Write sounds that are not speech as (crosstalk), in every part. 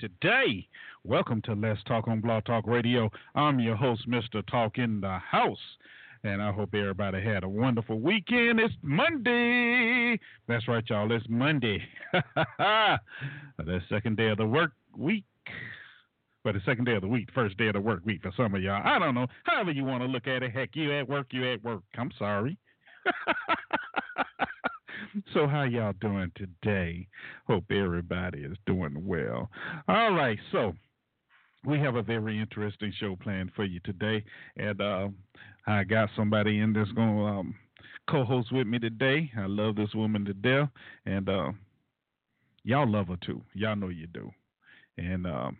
today? Welcome to Let's Talk on Blog Talk Radio. I'm your host, Mr. Talk in the House. And I hope everybody had a wonderful weekend. It's Monday. That's right, y'all. It's Monday. (laughs) the second day of the work week. But the second day of the week, first day of the work week for some of y'all. I don't know. However you want to look at it. Heck, you at work, you at work. I'm sorry. (laughs) (laughs) so how y'all doing today? Hope everybody is doing well. All right, so we have a very interesting show planned for you today, and uh, I got somebody in that's going to um, co-host with me today. I love this woman to death, and uh, y'all love her too. Y'all know you do, and. Um,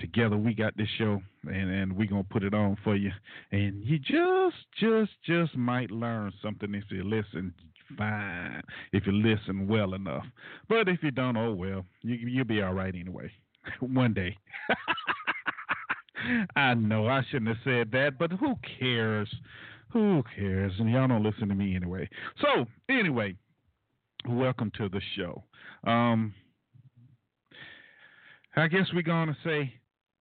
together we got this show and and we're gonna put it on for you and you just just just might learn something if you listen fine if you listen well enough. But if you don't, oh well, you, you'll be all right anyway. (laughs) One day. (laughs) I know I shouldn't have said that, but who cares? Who cares? And y'all don't listen to me anyway. So anyway, welcome to the show. Um, I guess we're gonna say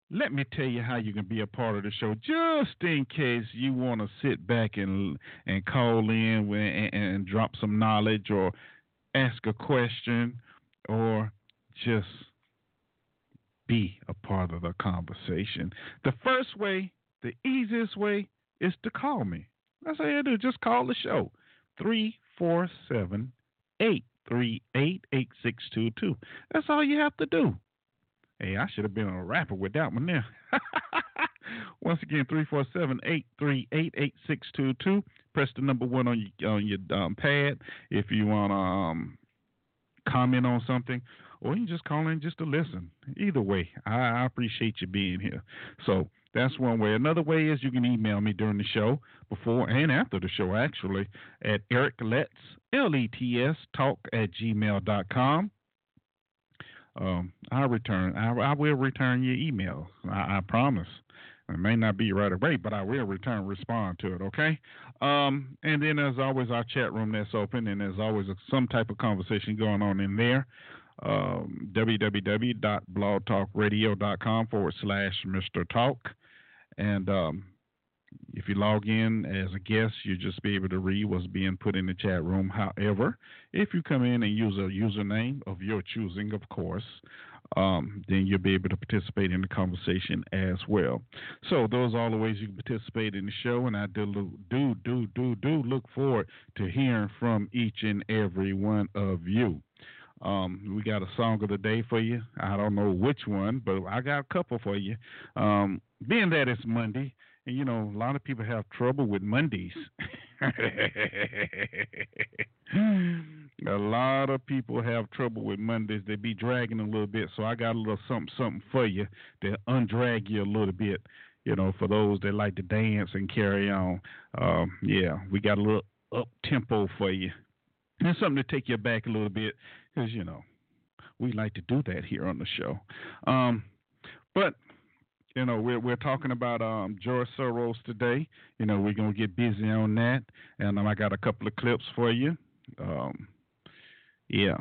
let me tell you how you can be a part of the show, just in case you want to sit back and and call in and, and drop some knowledge or ask a question or just be a part of the conversation. The first way, the easiest way, is to call me. That's all you do. Just call the show. 347 838 8622. That's all you have to do. Hey, I should have been a rapper with that one there. (laughs) Once again, 347-838-8622. Press the number one on your, on your um, pad if you want to um, comment on something, or you can just call in just to listen. Either way, I, I appreciate you being here. So that's one way. Another way is you can email me during the show, before and after the show, actually, at Eric Lets, L-E-T-S, talk at gmail.com um, I return. I, I, will return your email. I, I, promise. It may not be right away, but I will return, respond to it. Okay. Um, and then as always, our chat room that's open, and there's always some type of conversation going on in there. Um, www.blogtalkradio.com forward slash Mr. Talk, and um, if you log in as a guest, you'll just be able to read what's being put in the chat room. However, if you come in and use a username of your choosing, of course, um, then you'll be able to participate in the conversation as well. So those are all the ways you can participate in the show, and I do do do do do look forward to hearing from each and every one of you. Um, we got a song of the day for you. I don't know which one, but I got a couple for you. Um, being that it's Monday, you know, a lot of people have trouble with Mondays. (laughs) a lot of people have trouble with Mondays. They be dragging a little bit. So I got a little something something for you to undrag you a little bit. You know, for those that like to dance and carry on. Um, yeah, we got a little up tempo for you. And something to take you back a little bit because you know we like to do that here on the show. Um, but you know, we're we're talking about um, George Soros today. You know, we're gonna get busy on that, and um, I got a couple of clips for you. Um, yeah,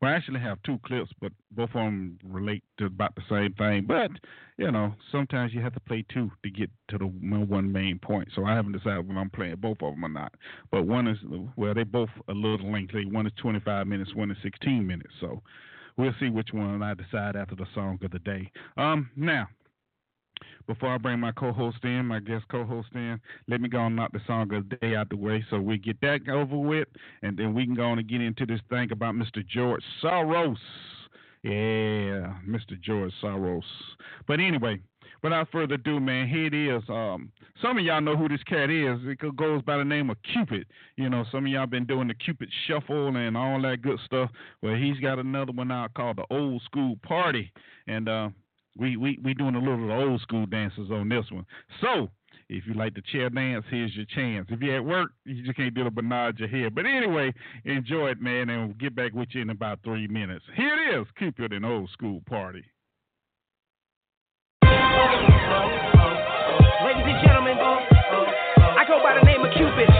we actually have two clips, but both of them relate to about the same thing. But you know, sometimes you have to play two to get to the one main point. So I haven't decided when I'm playing both of them or not. But one is well, they both a little lengthy. One is 25 minutes, one is 16 minutes. So we'll see which one I decide after the song of the day. Um, now, before I bring my co-host in, my guest co-host in, let me go and knock the song of the day out the way so we get that over with, and then we can go on and get into this thing about Mr. George Soros. Yeah, Mr. George Soros. But anyway, without further ado, man, here it is. Um, some of y'all know who this cat is. It goes by the name of Cupid. You know, some of y'all been doing the Cupid Shuffle and all that good stuff. Well, he's got another one out called the Old School Party, and uh, we we we doing a little old school dances on this one. So if you like the chair dance, here's your chance. If you're at work, you just can't do the nod your. But anyway, enjoy it, man, and we'll get back with you in about three minutes. Here it is, Cupid an old school party. Ladies and gentlemen, I go by the name of Cupid.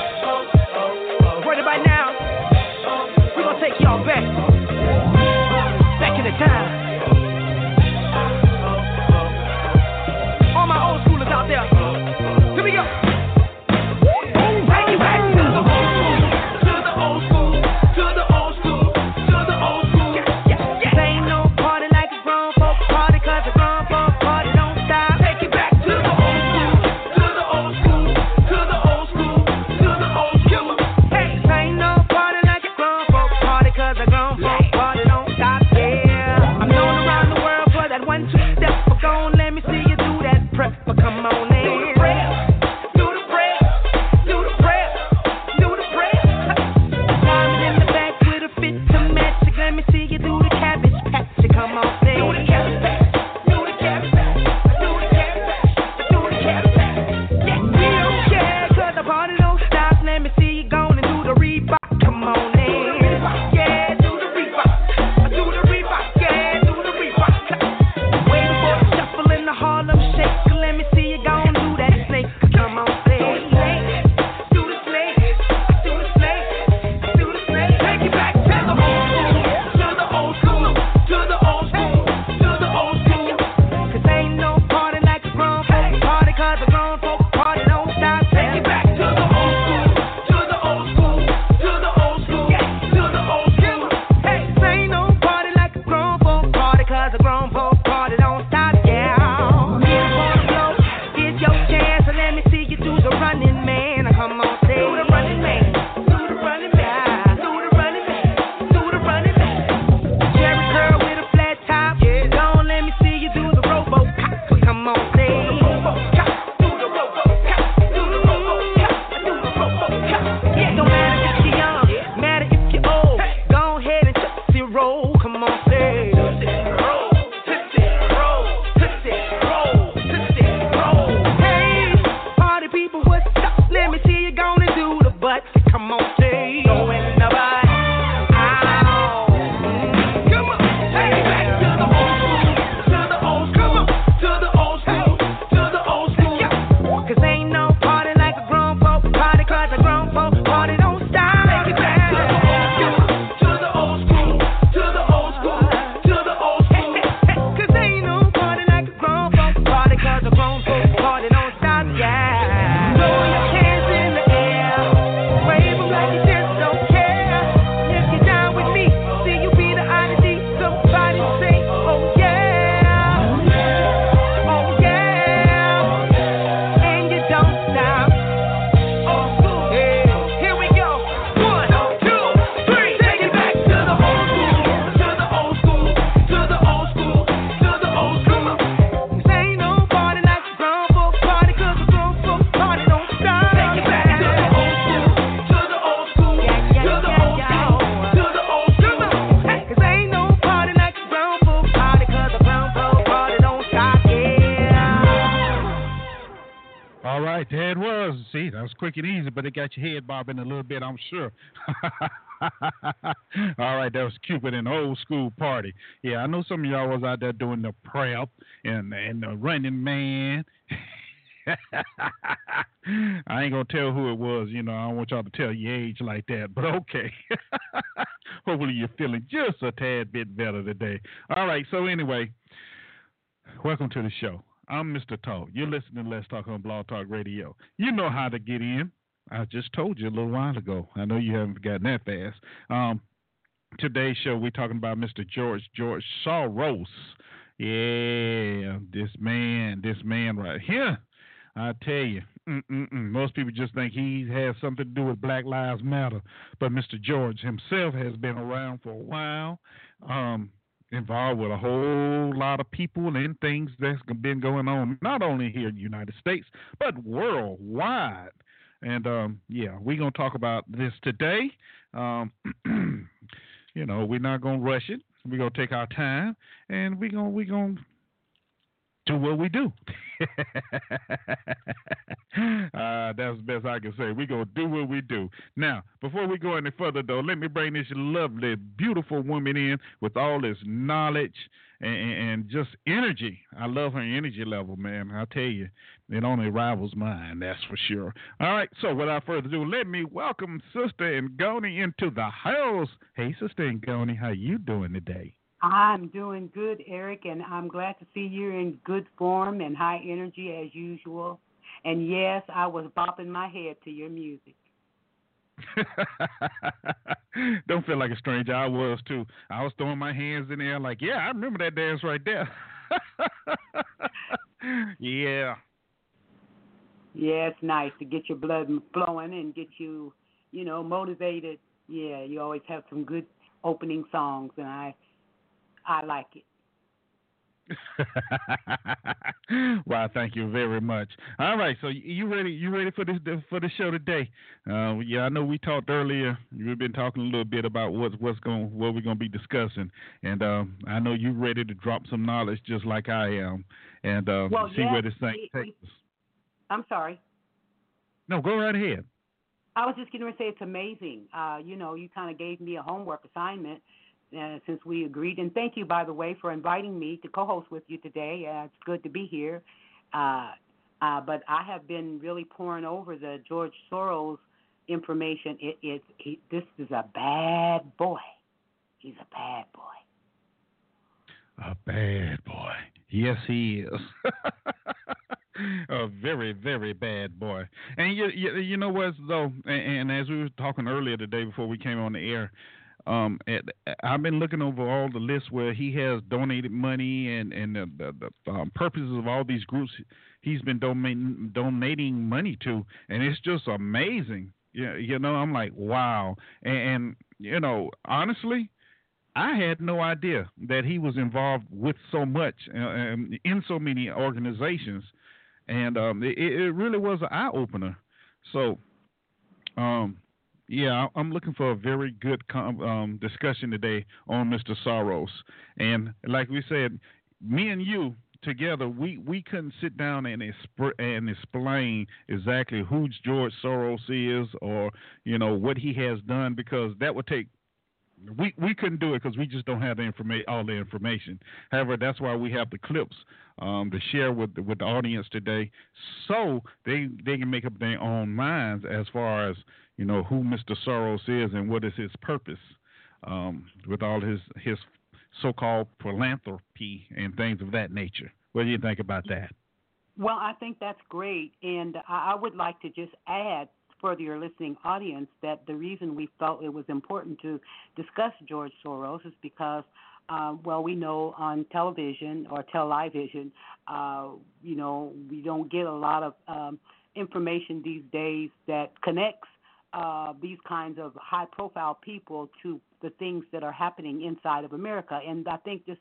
That was quick and easy, but it got your head bobbing a little bit, I'm sure. (laughs) All right, that was Cupid the old school party. Yeah, I know some of y'all was out there doing the prep and and the running man. (laughs) I ain't gonna tell who it was, you know. I don't want y'all to tell your age like that, but okay. (laughs) Hopefully you're feeling just a tad bit better today. All right, so anyway, welcome to the show. I'm Mr. Talk. You're listening to Let's Talk on Blog Talk Radio. You know how to get in. I just told you a little while ago. I know you haven't forgotten that fast. Um, today's show, we're talking about Mr. George George Soros. Yeah, this man, this man right here. I tell you, mm-mm-mm. most people just think he has something to do with Black Lives Matter, but Mr. George himself has been around for a while. Um, involved with a whole lot of people and things that's been going on, not only here in the United States, but worldwide. And um, yeah, we're gonna talk about this today. Um, (clears throat) you know, we're not gonna rush it. We're gonna take our time, and we're gonna we're gonna do what we do. (laughs) uh, that's the best I can say. We're going to do what we do. Now, before we go any further, though, let me bring this lovely, beautiful woman in with all this knowledge and, and just energy. I love her energy level, man. I tell you, it only rivals mine, that's for sure. All right, so without further ado, let me welcome Sister Ngoni into the house. Hey, Sister Ngoni, how you doing today? I'm doing good, Eric, and I'm glad to see you're in good form and high energy as usual. And yes, I was bopping my head to your music. (laughs) Don't feel like a stranger. I was too. I was throwing my hands in the air like, yeah, I remember that dance right there. (laughs) yeah. Yeah, it's nice to get your blood flowing and get you, you know, motivated. Yeah, you always have some good opening songs, and I, I like it. (laughs) well, thank you very much. All right, so you ready? You ready for this for the show today? Uh, yeah, I know we talked earlier. We've been talking a little bit about what's what's going what we're going to be discussing, and um, I know you're ready to drop some knowledge just like I am, and uh, well, see yes, where this thing we, takes us. I'm sorry. No, go right ahead. I was just going to say it's amazing. Uh, you know, you kind of gave me a homework assignment uh, since we agreed. And thank you, by the way, for inviting me to co-host with you today. Uh, it's good to be here. Uh, uh, but I have been really pouring over the George Soros information. It, it, he, this is a bad boy. He's a bad boy. A bad boy. Yes, he is. (laughs) a very, very bad boy. And you, you, you know what, though, and, and as we were talking earlier today before we came on the air, um, at, I've been looking over all the lists where he has donated money and and the, the, the um, purposes of all these groups he's been donating donating money to, and it's just amazing. Yeah, you know, I'm like, wow. And, and you know, honestly, I had no idea that he was involved with so much and in so many organizations, and um, it, it really was an eye opener. So, um, yeah, I'm looking for a very good com- um, discussion today on Mr. Soros. And like we said, me and you together, we, we couldn't sit down and exp- and explain exactly who George Soros is or you know what he has done because that would take we we couldn't do it because we just don't have the information all the information. However, that's why we have the clips um, to share with the, with the audience today, so they they can make up their own minds as far as you know who Mr. Soros is and what is his purpose um, with all his his so-called philanthropy and things of that nature. What do you think about that? Well, I think that's great, and I I would like to just add for your listening audience that the reason we felt it was important to discuss George Soros is because, uh, well, we know on television or television, uh, you know, we don't get a lot of um, information these days that connects uh, these kinds of high-profile people to the things that are happening inside of America. And I think this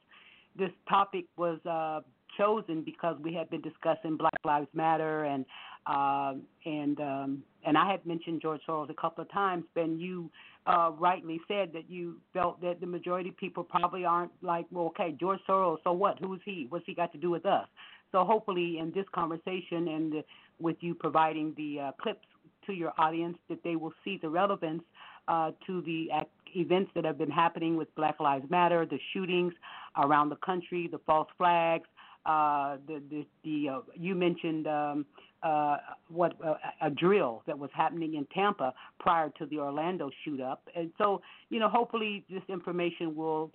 this topic was uh, chosen because we had been discussing Black Lives Matter and uh, and um, and I had mentioned George Soros a couple of times. Ben, you uh, rightly said that you felt that the majority of people probably aren't like, well, okay, George Soros, so what? Who's he? What's he got to do with us? So hopefully, in this conversation and with you providing the uh, clips to your audience, that they will see the relevance uh, to the events that have been happening with Black Lives Matter, the shootings around the country, the false flags, uh, the the, the uh, you mentioned um, uh, what uh, a drill that was happening in Tampa prior to the Orlando shoot up, and so you know hopefully this information will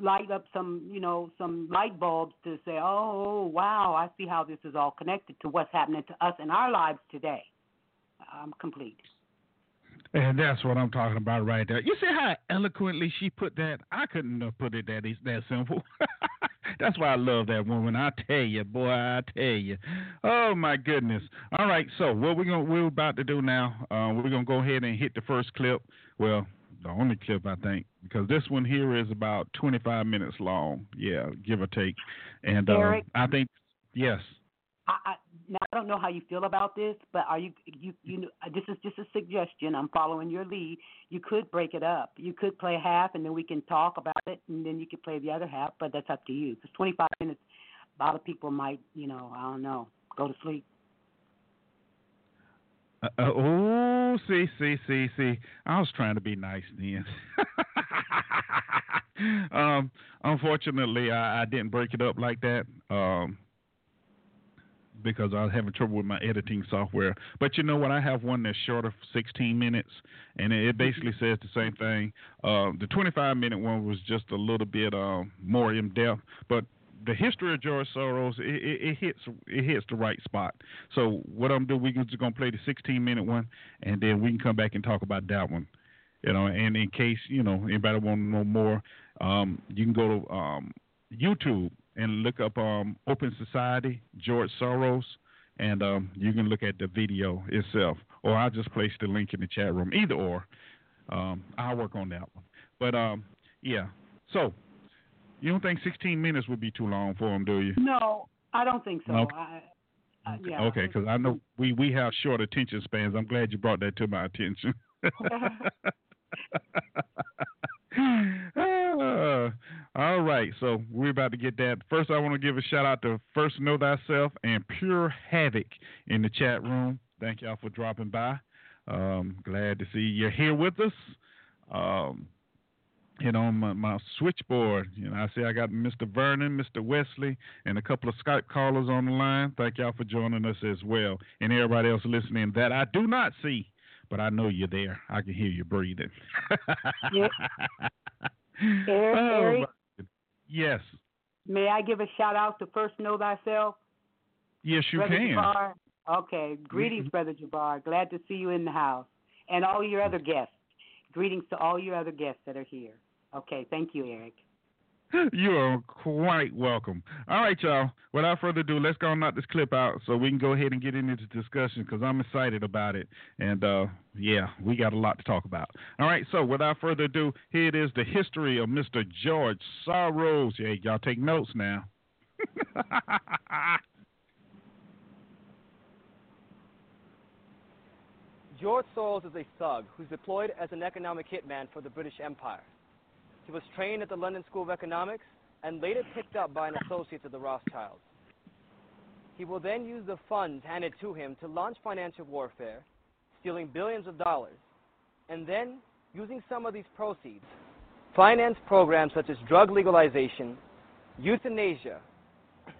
light up some you know some light bulbs to say oh wow I see how this is all connected to what's happening to us in our lives today. I'm complete. And that's what I'm talking about right there. You see how eloquently she put that? I couldn't have put it that that simple. (laughs) that's why I love that woman. I tell you, boy, I tell you. Oh my goodness. All right, so what we're gonna we're about to do now? Uh, we're gonna go ahead and hit the first clip. Well, the only clip I think, because this one here is about 25 minutes long. Yeah, give or take. And uh, Eric? I think yes. I now I don't know how you feel about this, but are you you you? This is just a suggestion. I'm following your lead. You could break it up. You could play half, and then we can talk about it, and then you could play the other half. But that's up to you. Because 25 minutes, a lot of people might, you know, I don't know, go to sleep. Uh, uh, oh, see, see, see, see. I was trying to be nice then. (laughs) um, unfortunately, I, I didn't break it up like that. Um, because I was having trouble with my editing software. But you know what? I have one that's shorter, 16 minutes, and it, it basically says the same thing. Uh, the 25 minute one was just a little bit uh, more in depth, but the history of George Soros it, it, it hits it hits the right spot. So what I'm doing, we're just gonna play the 16 minute one, and then we can come back and talk about that one. You know, and in case you know anybody want to know more, um, you can go to um, YouTube and look up um, Open Society, George Soros, and um, you can look at the video itself. Or I'll just place the link in the chat room. Either or. Um, I'll work on that one. But um, yeah. So you don't think 16 minutes would be too long for them, do you? No, I don't think so. Okay. I, I, yeah. Okay, because I know we we have short attention spans. I'm glad you brought that to my attention. (laughs) (laughs) Ah, all right, so we're about to get that. First, I want to give a shout out to First Know Thyself and Pure Havoc in the chat room. Thank y'all for dropping by. Um, glad to see you're here with us. Um, you know, my, my switchboard, you know, I see I got Mr. Vernon, Mr. Wesley, and a couple of Skype callers on the line. Thank y'all for joining us as well. And everybody else listening that I do not see, but I know you're there. I can hear you breathing. Yeah. Eric, Oh, Eric, Yes. may I give a shout out to First Know Thyself? Yes, you Brother can. Jabbar. Okay. Greetings, mm-hmm. Brother Jabbar. Glad to see you in the house. And all your other guests. Greetings to all your other guests that are here. Okay. Thank you, Eric. (laughs) You are quite welcome. All right, y'all. Without further ado, let's go and knock this clip out so we can go ahead and get into the discussion because I'm excited about it. And uh, yeah, we got a lot to talk about. All right, so without further ado, here it is the history of Mr. George Soros. Yeah, y'all take notes now. (laughs) George Soros is a thug who's deployed as an economic hitman for the British Empire. He was trained at the London School of Economics and later picked up by an associate of the Rothschilds. He will then use the funds handed to him to launch financial warfare, stealing billions of dollars, and then, using some of these proceeds, finance programs such as drug legalization, euthanasia,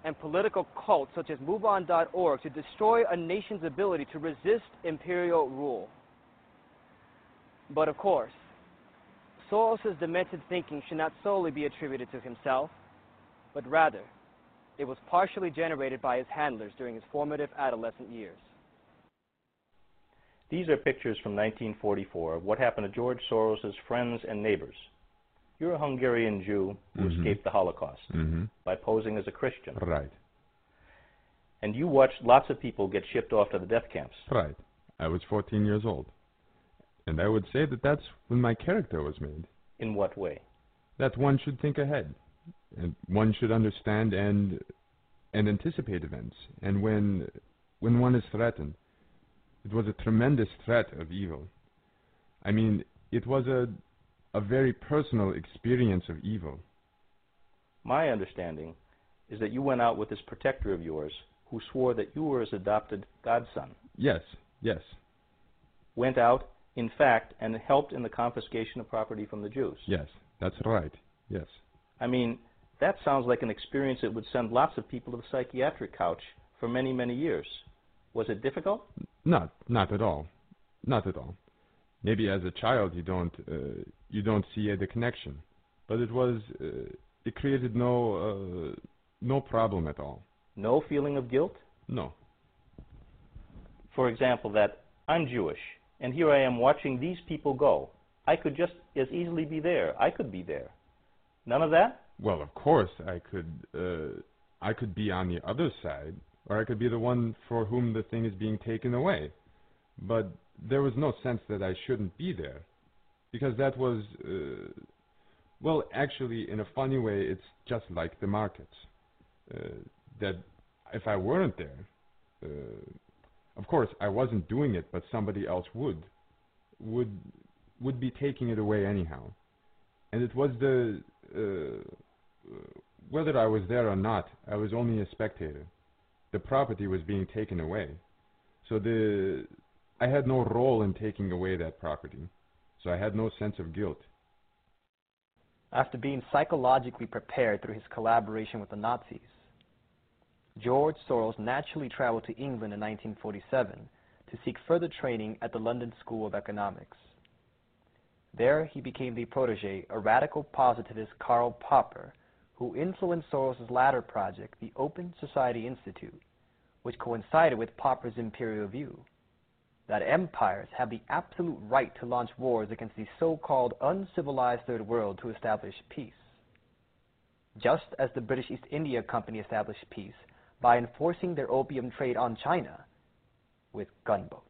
and political cults such as MoveOn.org to destroy a nation's ability to resist imperial rule. But of course, Soros' demented thinking should not solely be attributed to himself, but rather it was partially generated by his handlers during his formative adolescent years. These are pictures from 1944 of what happened to George Soros' friends and neighbors. You're a Hungarian Jew who Mhm. escaped the Holocaust hmm by posing as a Christian. Right. And you watched lots of people get shipped off to the death camps. Right. I was 14 years old. And I would say that that's when my character was made. In what way? That one should think ahead. And one should understand and and anticipate events. And when when one is threatened, it was a tremendous threat of evil. I mean, it was a a very personal experience of evil. My understanding is that you went out with this protector of yours who swore that you were his adopted godson. Yes, yes. Went out, in fact, and helped in the confiscation of property from the Jews. Yes, that's right. Yes. I mean, that sounds like an experience that would send lots of people to the psychiatric couch for many, many years. Was it difficult? Not, not at all, not at all. Maybe as a child you don't, uh, you don't see uh, the connection, but it was, uh, it created no, uh, no problem at all. No feeling of guilt? No. For example, that I'm Jewish, and here I am watching these people go. I could just as easily be there. I could be there. None of that? Well, of course I could, uh, I could be on the other side, or I could be the one for whom the thing is being taken away. But there was no sense that I shouldn't be there, because that was, uh, well, actually, in a funny way, it's just like the markets. Uh, that if I weren't there, uh, of course I wasn't doing it, but somebody else would, would, would be taking it away anyhow. And it was the uh, whether I was there or not, I was only a spectator. The property was being taken away, so the I had no role in taking away that property, so I had no sense of guilt. After being psychologically prepared through his collaboration with the Nazis, George Soros naturally traveled to England in 1947 to seek further training at the London School of Economics. There, he became the protege of radical positivist Karl Popper, who influenced Soros' latter project, the Open Society Institute, which coincided with Popper's imperial view that empires have the absolute right to launch wars against the so-called uncivilized third world to establish peace. Just as the British East India Company established peace by enforcing their opium trade on China with gunboats.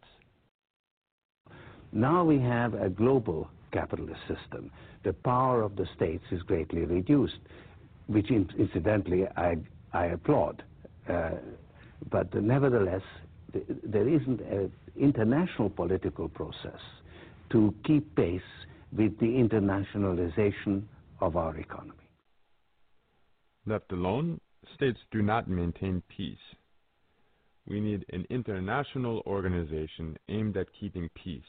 Now we have a global capitalist system. The power of the states is greatly reduced, which incidentally I, I applaud. Uh, but nevertheless, there isn't an international political process to keep pace with the internationalization of our economy. Left alone, states do not maintain peace. We need an international organization aimed at keeping peace.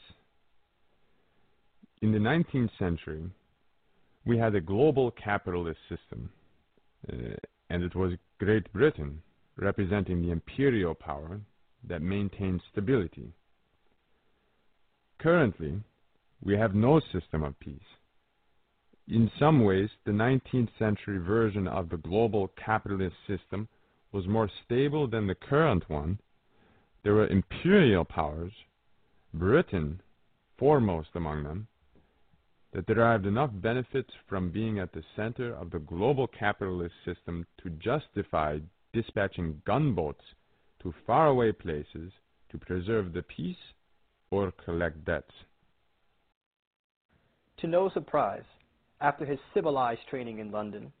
In the 19th century, we had a global capitalist system, uh, and it was Great Britain representing the imperial power that maintained stability. Currently, we have no system of peace. In some ways, the 19th century version of the global capitalist system was more stable than the current one. There were imperial powers, Britain foremost among them, that derived enough benefits from being at the center of the global capitalist system to justify dispatching gunboats to faraway places to preserve the peace or collect debts. To no surprise, after his civilized training in London,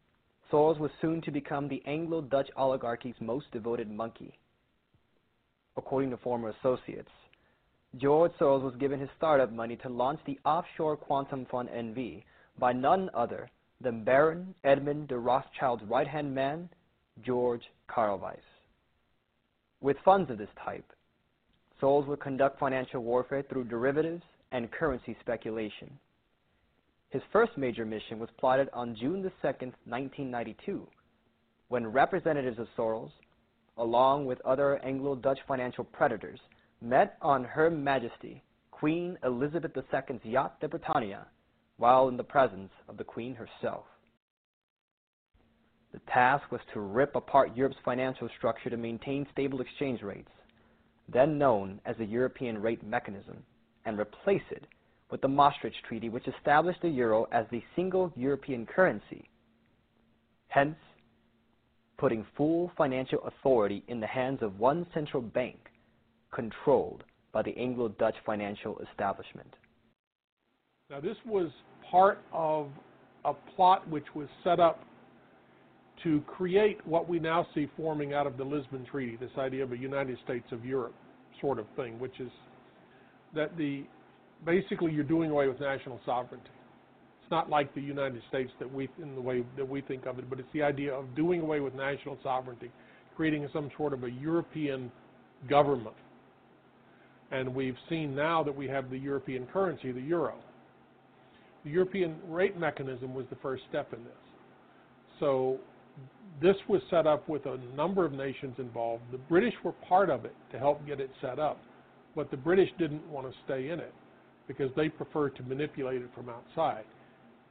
Soros was soon to become the Anglo-Dutch oligarchy's most devoted monkey. According to former associates, George Soros was given his startup money to launch the offshore quantum fund NV by none other than Baron Edmund de Rothschild's right-hand man, George Karlweis. With funds of this type, Soros would conduct financial warfare through derivatives and currency speculation. His first major mission was plotted on June the 2nd, 1992, when representatives of Soros, along with other Anglo-Dutch financial predators, met on Her Majesty Queen Elizabeth II's yacht de Britannia while in the presence of the Queen herself. The task was to rip apart Europe's financial structure to maintain stable exchange rates, then known as the European Rate Mechanism, and replace it with the Maastricht Treaty, which established the euro as the single European currency, hence, putting full financial authority in the hands of one central bank controlled by the Anglo Dutch financial establishment. Now, this was part of a plot which was set up to create what we now see forming out of the Lisbon Treaty, this idea of a United States of Europe sort of thing, which is that the basically you're doing away with national sovereignty. It's not like the United States that we in the way that we think of it, but it's the idea of doing away with national sovereignty, creating some sort of a European government. And we've seen now that we have the European currency, the euro. The European rate mechanism was the first step in this. So this was set up with a number of nations involved. The British were part of it to help get it set up, but the British didn't want to stay in it because they prefer to manipulate it from outside.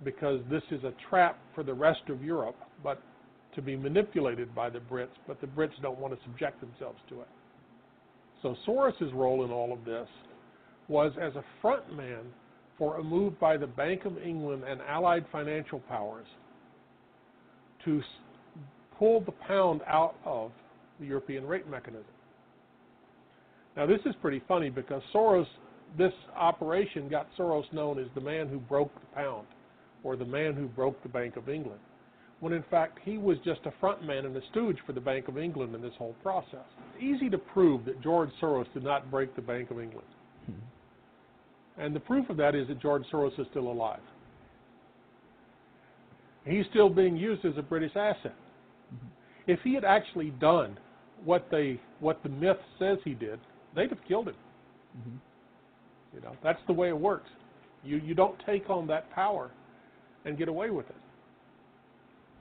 Because this is a trap for the rest of Europe, but to be manipulated by the Brits, but the Brits don't want to subject themselves to it. So Soros's role in all of this was as a front man for a move by the Bank of England and allied financial powers to pull the pound out of the European rate mechanism. Now, this is pretty funny because Soros, this operation got Soros known as the man who broke the pound or the man who broke the Bank of England, when in fact he was just a front man and a stooge for the Bank of England in this whole process. It's easy to prove that George Soros did not break the Bank of England. Hmm. And the proof of that is that George Soros is still alive. He's still being used as a British asset. Mm-hmm. If he had actually done what they what the myth says he did, they'd have killed him. Mm-hmm. You know, that's the way it works. You you don't take on that power and get away with it.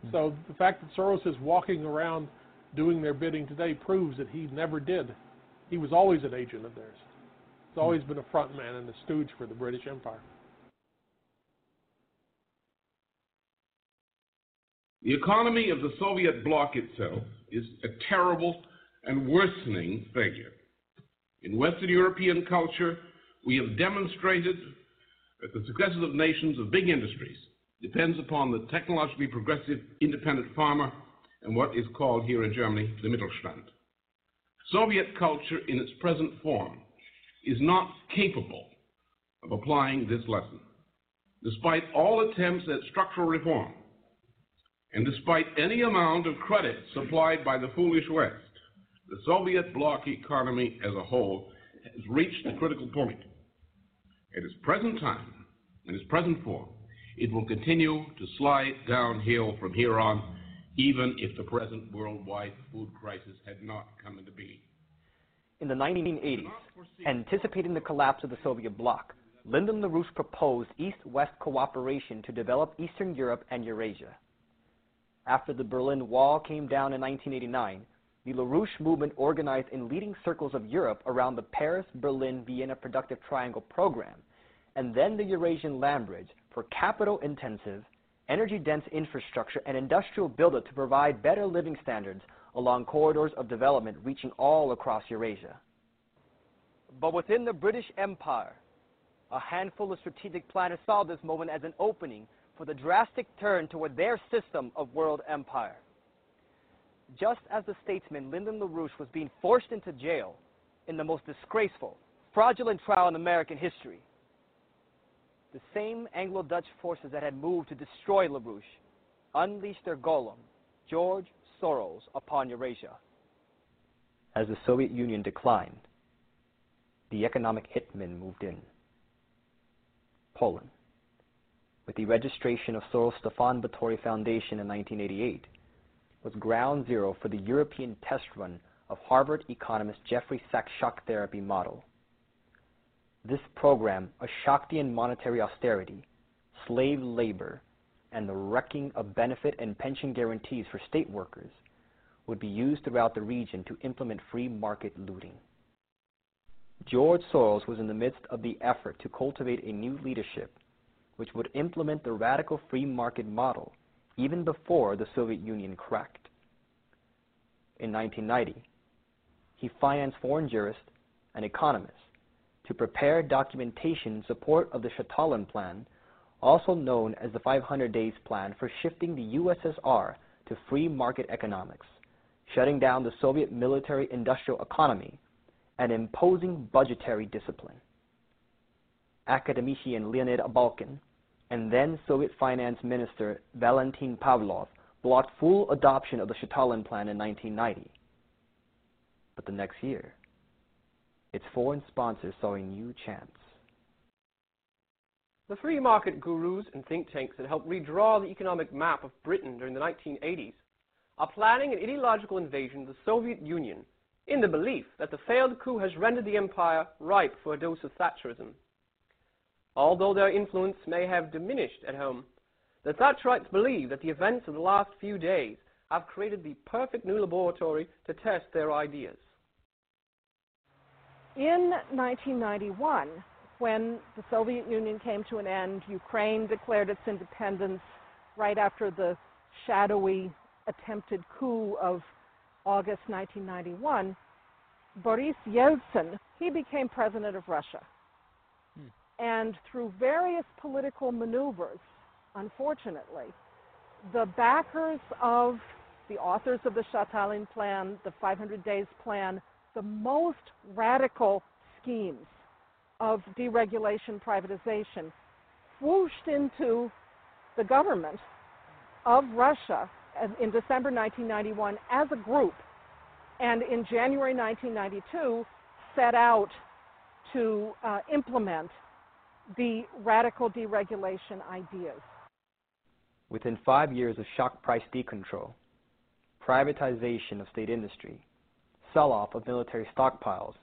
Mm-hmm. So the fact that Soros is walking around doing their bidding today proves that he never did. He was always an agent of theirs. He's always been a front man and a stooge for the British Empire. The economy of the Soviet bloc itself is a terrible and worsening failure. In Western European culture, we have demonstrated that the successes of nations of big industries depends upon the technologically progressive independent farmer and what is called here in Germany the Mittelstand. Soviet culture in its present form is not capable of applying this lesson. Despite all attempts at structural reform, and despite any amount of credit supplied by the foolish West, the Soviet bloc economy as a whole has reached the critical point. At its present time, in its present form, it will continue to slide downhill from here on, even if the present worldwide food crisis had not come into being. In the 1980s, anticipating the collapse of the Soviet bloc, Lyndon LaRouche proposed East West cooperation to develop Eastern Europe and Eurasia. After the Berlin Wall came down in 1989, the LaRouche movement organized in leading circles of Europe around the Paris, Berlin, Vienna Productive Triangle program, and then the Eurasian Land Bridge for capital intensive, energy dense infrastructure and industrial buildup to provide better living standards along corridors of development reaching all across Eurasia. But within the British Empire, a handful of strategic planners saw this moment as an opening for the drastic turn toward their system of world empire. Just as the statesman Lyndon LaRouche was being forced into jail in the most disgraceful, fraudulent trial in American history, the same Anglo Dutch forces that had moved to destroy LaRouche unleashed their golem, George Soros, upon Eurasia. As the Soviet Union declined, the economic hitmen moved in. Poland with the registration of Soros Stefan Batory Foundation in 1988, was ground zero for the European test run of Harvard economist Jeffrey Sachs' shock therapy model. This program, a Schachtian monetary austerity, slave labor, and the wrecking of benefit and pension guarantees for state workers, would be used throughout the region to implement free market looting. George Soros was in the midst of the effort to cultivate a new leadership which would implement the radical free market model even before the Soviet Union cracked. In 1990, he financed foreign jurists and economists to prepare documentation in support of the Shatalin Plan, also known as the 500 Days Plan for shifting the USSR to free market economics, shutting down the Soviet military industrial economy, and imposing budgetary discipline. Academician Leonid Abalkin and then Soviet Finance Minister Valentin Pavlov blocked full adoption of the Shatalin Plan in 1990. But the next year, its foreign sponsors saw a new chance. The free market gurus and think tanks that helped redraw the economic map of Britain during the 1980s are planning an ideological invasion of the Soviet Union in the belief that the failed coup has rendered the empire ripe for a dose of Thatcherism. Although their influence may have diminished at home, the Thatcherites believe that the events of the last few days have created the perfect new laboratory to test their ideas. In 1991, when the Soviet Union came to an end, Ukraine declared its independence right after the shadowy attempted coup of August 1991, Boris Yeltsin, he became president of Russia. Hmm. And through various political maneuvers, unfortunately, the backers of the authors of the Shatalin Plan, the 500 Days Plan, the most radical schemes of deregulation, privatization, swooshed into the government of Russia in December 1991 as a group, and in January 1992 set out to uh, implement the radical deregulation ideas. Within five years of shock price decontrol, privatization of state industry, sell off of military stockpiles,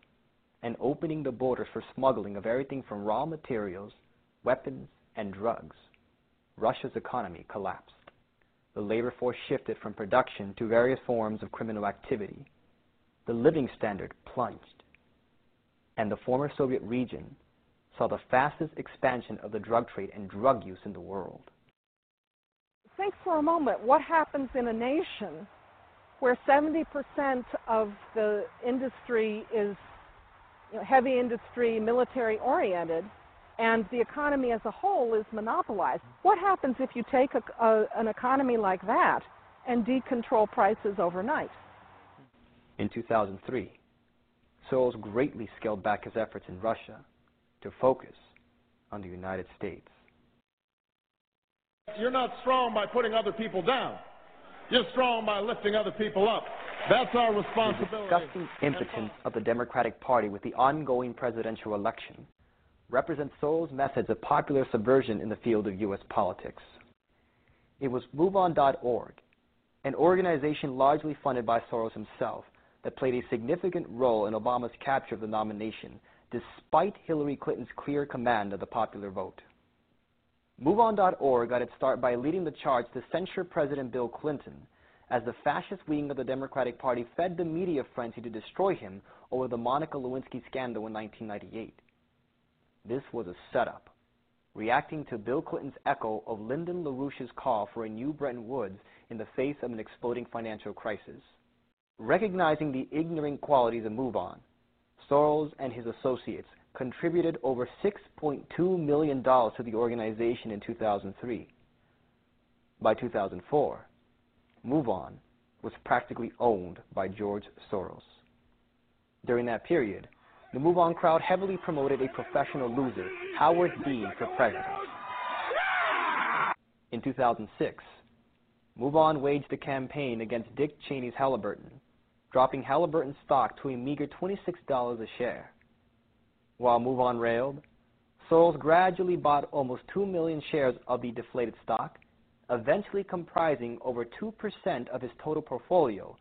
and opening the borders for smuggling of everything from raw materials, weapons, and drugs, Russia's economy collapsed. The labor force shifted from production to various forms of criminal activity. The living standard plunged. And the former Soviet region saw the fastest expansion of the drug trade and drug use in the world. Think for a moment what happens in a nation where 70% of the industry is you know, heavy industry, military oriented, and the economy as a whole is monopolized. What happens if you take a, a, an economy like that and decontrol prices overnight? In 2003, Soros greatly scaled back his efforts in Russia to focus on the United States. You're not strong by putting other people down. You're strong by lifting other people up. That's our responsibility. The disgusting impotence of the Democratic Party with the ongoing presidential election represents Soros' methods of popular subversion in the field of U.S. politics. It was MoveOn.org, an organization largely funded by Soros himself, that played a significant role in Obama's capture of the nomination, despite Hillary Clinton's clear command of the popular vote. MoveOn.org got its start by leading the charge to censure President Bill Clinton as the fascist wing of the Democratic Party fed the media frenzy to destroy him over the Monica Lewinsky scandal in 1998. This was a setup, reacting to Bill Clinton's echo of Lyndon LaRouche's call for a new Bretton Woods in the face of an exploding financial crisis. Recognizing the ignorant qualities of MoveOn, Soros and his associates contributed over $6.2 million to the organization in 2003. By 2004, MoveOn was practically owned by George Soros. During that period, the MoveOn crowd heavily promoted a professional loser, Howard Dean, for president. In 2006, MoveOn waged a campaign against Dick Cheney's Halliburton, dropping Halliburton stock to a meager $26 a share. While MoveOn railed, Soros gradually bought almost 2 million shares of the deflated stock eventually comprising over 2% of his total portfolio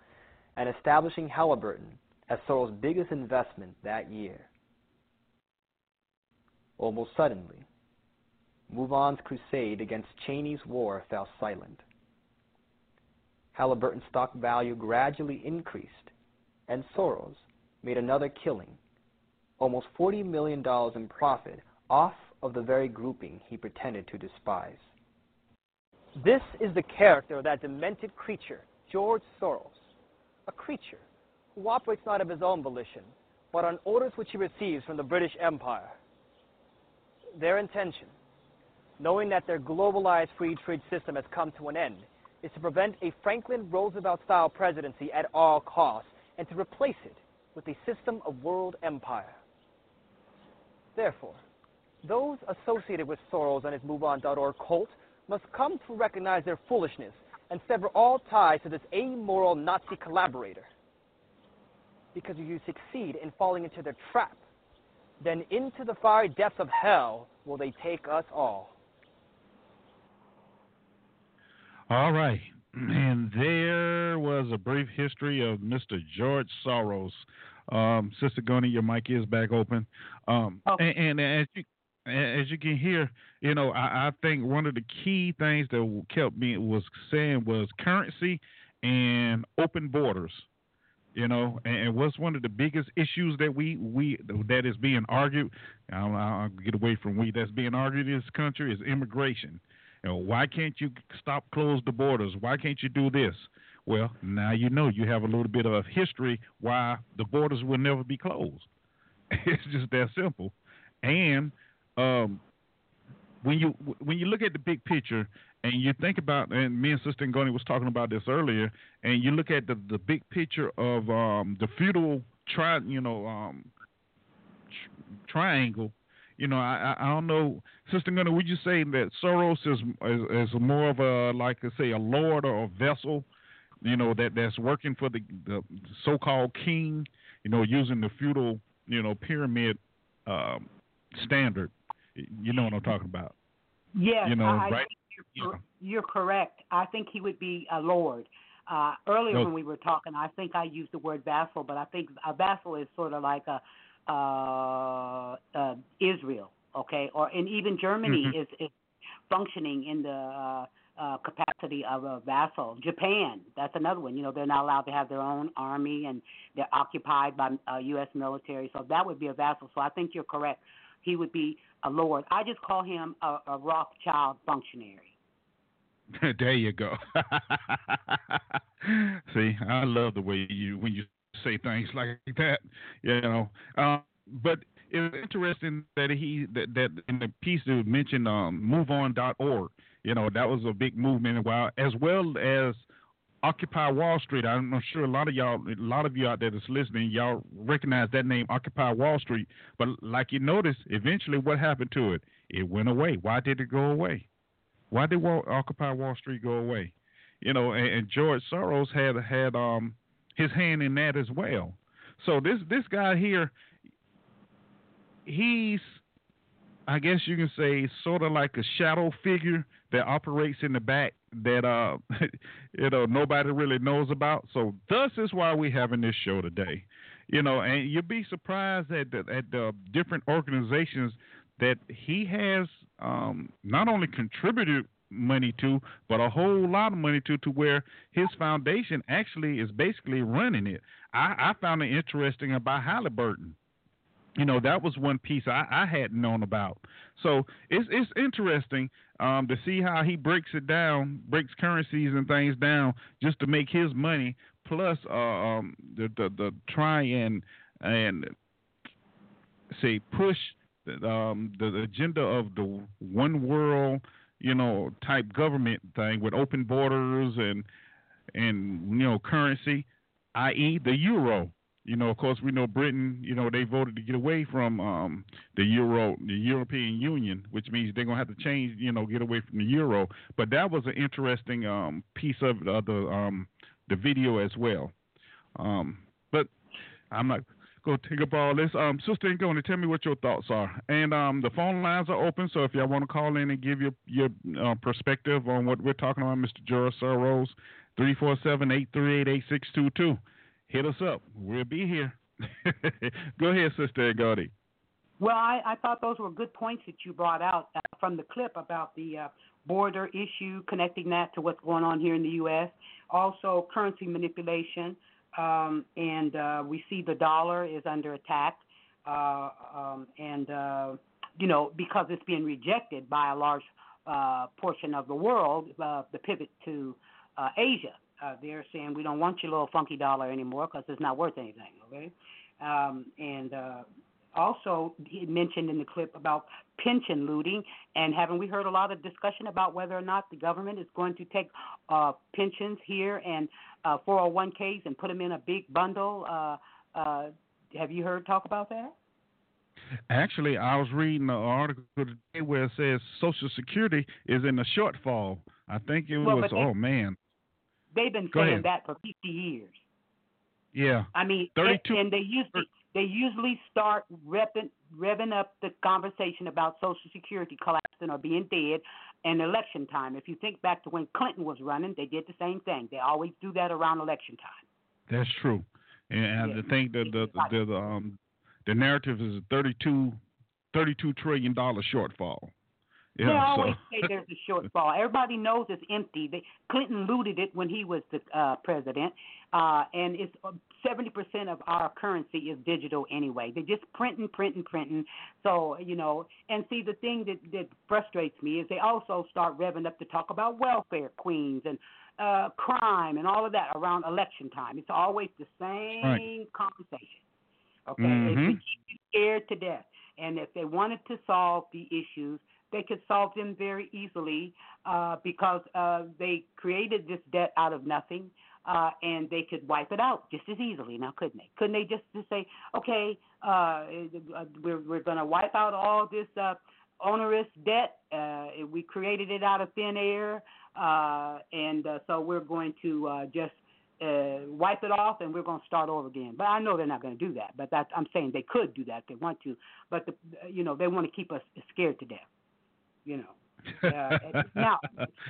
and establishing Halliburton as Soros' biggest investment that year. Almost suddenly, MoveOn's crusade against Cheney's war fell silent. Halliburton's stock value gradually increased, and Soros made another killing, almost $40 million in profit off of the very grouping he pretended to despise. This is the character of that demented creature, George Soros, a creature who operates not of his own volition, but on orders which he receives from the British Empire. Their intention, knowing that their globalized free trade system has come to an end, is to prevent a Franklin Roosevelt style presidency at all costs and to replace it with a system of world empire. Therefore, those associated with Soros and his MoveOn.org cult must come to recognize their foolishness and sever all ties to this amoral Nazi collaborator. Because if you succeed in falling into their trap, then into the fiery depths of hell will they take us all. All right. (clears throat) And there was a brief history of Mr. George Soros. Um, Sister Gunny, your mic is back open. Um, and, and as you as you can hear, you know, I, I think one of the key things that kept me was saying was currency and open borders. You know, and, and what's one of the biggest issues that we we that is being argued? I'll, I'll get away from we that's being argued in this country is immigration. You know, why can't you stop close the borders? Why can't you do this? Well, now you know you have a little bit of history why the borders will never be closed. (laughs) It's just that simple. And um, when you when you look at the big picture and you think about and me and Sister Ngoni was talking about this earlier, and you look at the the big picture of um, the feudal tri you know um, tr- triangle you know, I, I don't know, Sister Gunner, would you say that Soros is, is, is more of a like I say a lord or a vessel, you know, that that's working for the the so-called king, you know, using the feudal, you know, pyramid um, standard. You know what I'm talking about? Yes, You know, I, right? think you're, you're correct. I think he would be a lord. Uh, earlier No. when we were talking, I think I used the word vassal, but I think a vassal is sort of like a uh, uh, Israel, okay, or and even Germany Mhm. is, is functioning in the uh, capacity of a vassal. Japan, that's another one. You know, they're not allowed to have their own army, and they're occupied by uh, U.S. military. So that would be a vassal. So I think you're correct. He would be a lord. I just call him a, a Rothschild functionary. (laughs) there you go. (laughs) See, I love the way you when you say things like that. You know, uh, but it's interesting that he that, that in the piece that mentioned um, MoveOn.org. You know, that was a big movement while, as well as Occupy Wall Street. I'm I'm sure a lot of y'all, a lot of you out there that's listening, y'all recognize that name, Occupy Wall Street. But like you notice, eventually, what happened to it? It went away. Why did it go away? Why did Wall, Occupy Wall Street go away? You know, and, and George Soros had had um his hand in that as well. So this this guy here, he's I guess you can say sort of like a shadow figure that operates in the back that uh (laughs) you know nobody really knows about. So thus is why we're having this show today. You know, and you'd be surprised at the, at the different organizations that he has um, not only contributed money to, but a whole lot of money to, to where his foundation actually is basically running it. I, I found it interesting about Halliburton. You know, that was one piece I, I hadn't known about. So it's it's interesting um, to see how he breaks it down, breaks currencies and things down just to make his money. Plus, uh, um, the, the the try and and say push the, um, the agenda of the one world, you know, type government thing with open borders and and you know currency, i.e. the euro. You know, of course, we know Britain. You know, they voted to get away from um, the euro, the European Union, which means they're gonna have to change. You know, get away from the euro. But that was an interesting um, piece of uh, the um, the video as well. Um, but I'm not to take up all this. Um, Sister going to tell me what your thoughts are. And um, the phone lines are open, so if y'all want to call in and give your your uh, perspective on what we're talking about, Mr. George Soros, 347-838-8622. Hit us up. We'll be here. (laughs) Go ahead, Sister Gotti. Well, I, I thought those were good points that you brought out uh, from the clip about the uh, border issue, connecting that to what's going on here in the U.S. Also, currency manipulation, um, and uh, we see the dollar is under attack, uh, um, and uh, you know because it's being rejected by a large uh, portion of the world, the pivot to Asia. Uh, they're saying we don't want your little funky dollar anymore because it's not worth anything. Okay, um, and uh, also he mentioned in the clip about pension looting, and haven't we heard a lot of discussion about whether or not the government is going to take uh, pensions here and uh, 401ks and put them in a big bundle? Uh, uh, have you heard talk about that? Actually, I was reading an article today where it says Social Security is in a shortfall. I think it Well, was. oh man, They've been Go saying ahead. that for 50 years. yeah. I mean, 32 and, and they usually they usually start revving revving up the conversation about Social Security collapsing or being dead in election time. If you think back to when Clinton was running, they did the same thing. They always do that around election time. That's true, and Yeah. I think that the the, the um the narrative is a 32, 32 trillion dollar shortfall. Yeah, they so always say there's a shortfall. Everybody knows it's empty. They, Clinton looted it when he was the uh, president, uh, and it's seventy percent of our currency is digital anyway. They're just printing, printing, printing. So you know, and see the thing that that frustrates me is they also start revving up to talk about welfare queens and uh, crime and all of that around election time. It's always the same Right. conversation. Okay, Mhm. keep you scared to death. And if they wanted to solve the issues, they could solve them very easily uh, because uh, they created this debt out of nothing, uh, and they could wipe it out just as easily. Now, couldn't they? Couldn't they just, just say, okay, uh, uh, we're we're going to wipe out all this uh, onerous debt? Uh, we created it out of thin air, uh, and uh, so we're going to uh, just uh, wipe it off and we're going to start over again. But I know they're not going to do that. But that, I'm saying they could do that if they want to. But the, you know, they want to keep us scared to death. You know. (laughs) Uh, now,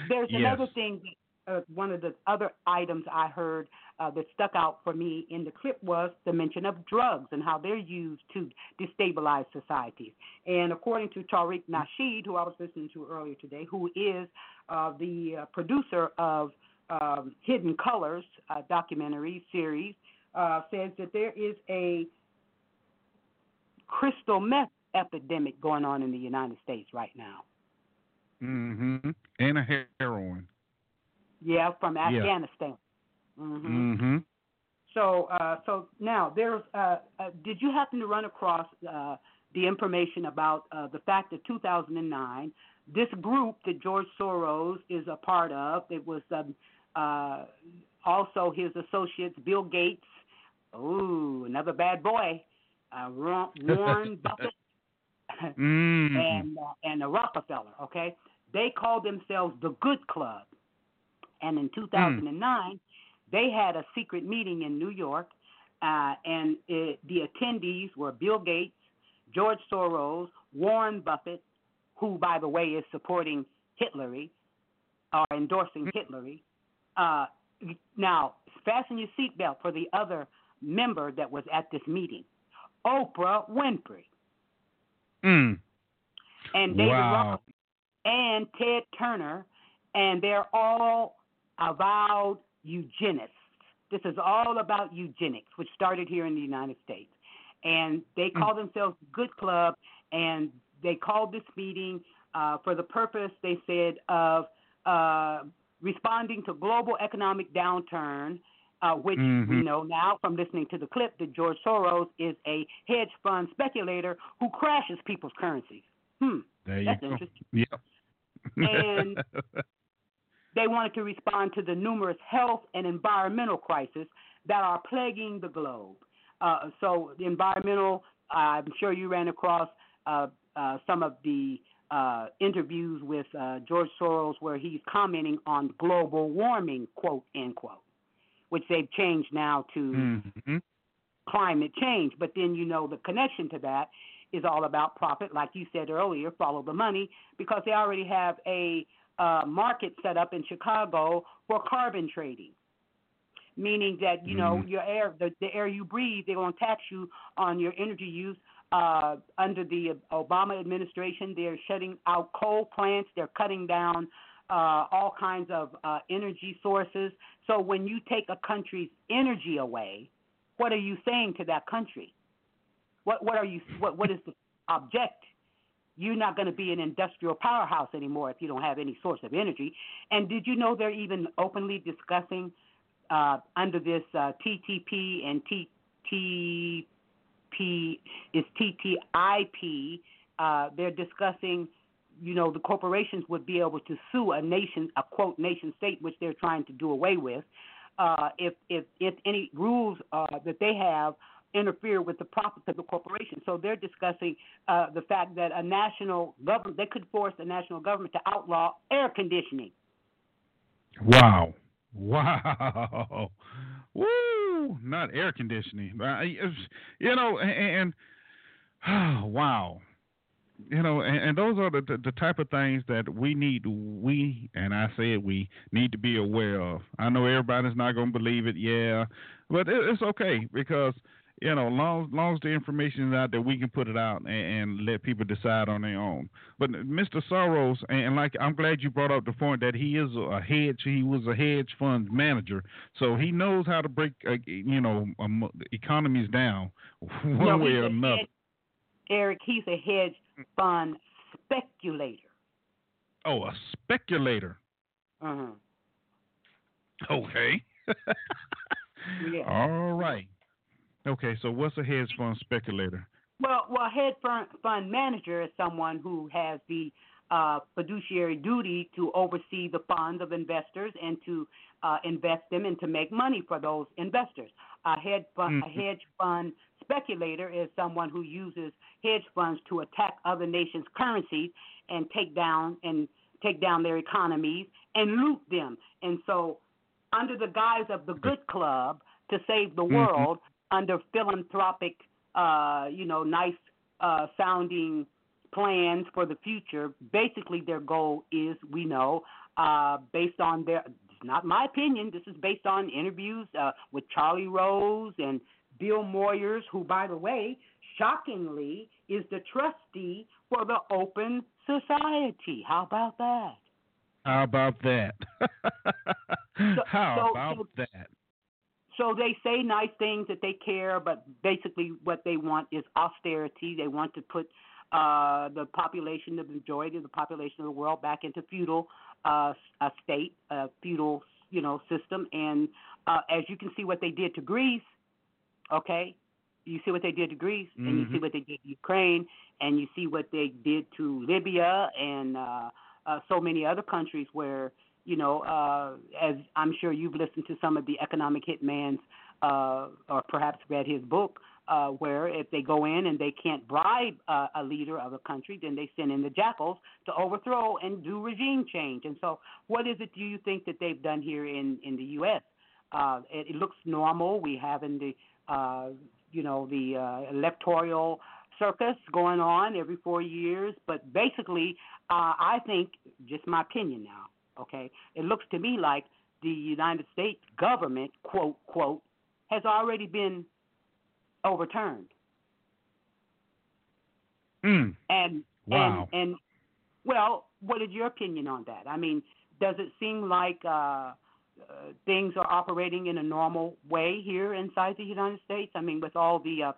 there's Yes. another thing. That, uh, one of the other items I heard uh, that stuck out for me in the clip was the mention of drugs and how they're used to destabilize societies. And according to Tariq Nasheed, who I was listening to earlier today, who is uh, the uh, producer of um, Hidden Colors uh, documentary series, uh, says that there is a crystal meth epidemic going on in the United States right now. Hmm and a heroin. Yeah, from Yeah. Afghanistan. hmm hmm So, uh, so now there's. Uh, uh, did you happen to run across uh, the information about uh, the fact that 2009, this group that George Soros is a part of, it was um, uh, also his associates, Bill Gates. Ooh, another bad boy, uh, (laughs) Warren Buffett, (laughs) Mm. and uh, and the Rockefeller. Okay, they called themselves the Good Club, and in 2009, they had a secret meeting in New York, uh, and it, the attendees were Bill Gates, George Soros, Warren Buffett, who, by the way, is supporting Hitlery or endorsing Hitlery. Uh, now, fasten your seatbelt for the other member that was at this meeting, Oprah Winfrey Mm. and David Wow. And Ted Turner, and they're all avowed eugenists. This is all about eugenics, which started here in the United States. And they call themselves Good Club, and they called this meeting uh, for the purpose, they said, of uh, responding to global economic downturn, uh, which we Mhm. know now from listening to the clip that George Soros is a hedge fund speculator who crashes people's currencies. Hmm. There you That's go. interesting. Yep. And (laughs) they wanted to respond to the numerous health and environmental crises that are plaguing the globe. Uh, so, the environmental, I'm sure you ran across uh, uh, some of the uh, interviews with uh, George Soros where he's commenting on global warming, quote, end quote, which they've changed now to hmm climate change. But then you know the connection to that is all about profit, like you said earlier, follow the money, because they already have a uh, market set up in Chicago for carbon trading. Meaning that you know Mhm. your air, the, the air you breathe, they're going to tax you on your energy use. Uh, under the Obama administration, they're shutting out coal plants. They're cutting down uh, all kinds of uh, energy sources. So when you take a country's energy away, what are you saying to that country? What what are you what what is the object you're not going to be an industrial powerhouse anymore if you don't have any source of energy. And did you know they're even openly discussing uh, under this uh, TTP and TTP is TTIP? Uh, they're discussing, you know, the corporations would be able to sue a nation, a quote nation state, which they're trying to do away with, uh, if if if any rules uh, that they have interfere with the profits of the corporation. So they're discussing uh, the fact that a national government they could force a national government to outlaw air conditioning. Wow. Wow. (laughs) Woo! Not air conditioning. You know, and, and (sighs) wow. You know, and, and those are the, the the type of things that we need. We and I say we need to be aware of. I know everybody's not going to believe it, yeah, but it, it's okay because you know, long long as the information is out there, we can put it out and, and let people decide on their own. But Mr. Soros, and, and like I'm glad you brought up the point that he is a hedge. He was a hedge fund manager, so he knows how to break, uh, you know, um, economies down (laughs) one no, way or another. hedge- Eric, he's a hedge fund speculator. Oh, a speculator. Uh-huh. Okay. (laughs) Yeah. All right. Okay, so what's a hedge fund speculator? Well, well, hedge fund, fund manager is someone who has the uh, fiduciary duty to oversee the funds of investors and to uh, invest them and to make money for those investors. A hedge fund, a Mhm. hedge fund speculator is someone who uses hedge funds to attack other nations' currencies and take down and take down their economies and loot them. And so, under the guise of the good club to save the Mhm. world, under philanthropic, uh, you know, nice uh, sounding plans for the future. Basically, their goal is, we know, uh, based on their, it's not my opinion, this is based on interviews uh, with Charlie Rose and Bill Moyers, who, by the way, shockingly, is the trustee for the Open Society. How about that? How about that? (laughs) How so- about so- that? So they say nice things that they care, but basically what they want is austerity. They want to put uh, the population, the majority of the population of the world, back into feudal uh, a state, a feudal, you know, system. And uh, as you can see, what they did to Greece, okay, you see what they did to Greece, and you see Mhm. what they did to Ukraine, and you see what they did to Libya and uh, uh, so many other countries where you know, uh, as I'm sure you've listened to some of the economic hitman's, uh, or perhaps read his book, uh, where if they go in and they can't bribe uh, a leader of a country, then they send in the jackals to overthrow and do regime change. And so, what is it do you think that they've done here in in the U.S.? Uh, it, it looks normal. We have in the, uh, you know, the uh, electoral circus going on every four years. But basically, uh, I think, just my opinion now, okay, it looks to me like the United States government, quote, quote, has already been overturned. Mm. And Wow. and and well, what is your opinion on that? I mean, does it seem like uh, uh, things are operating in a normal way here inside the United States? I mean, with all the uh,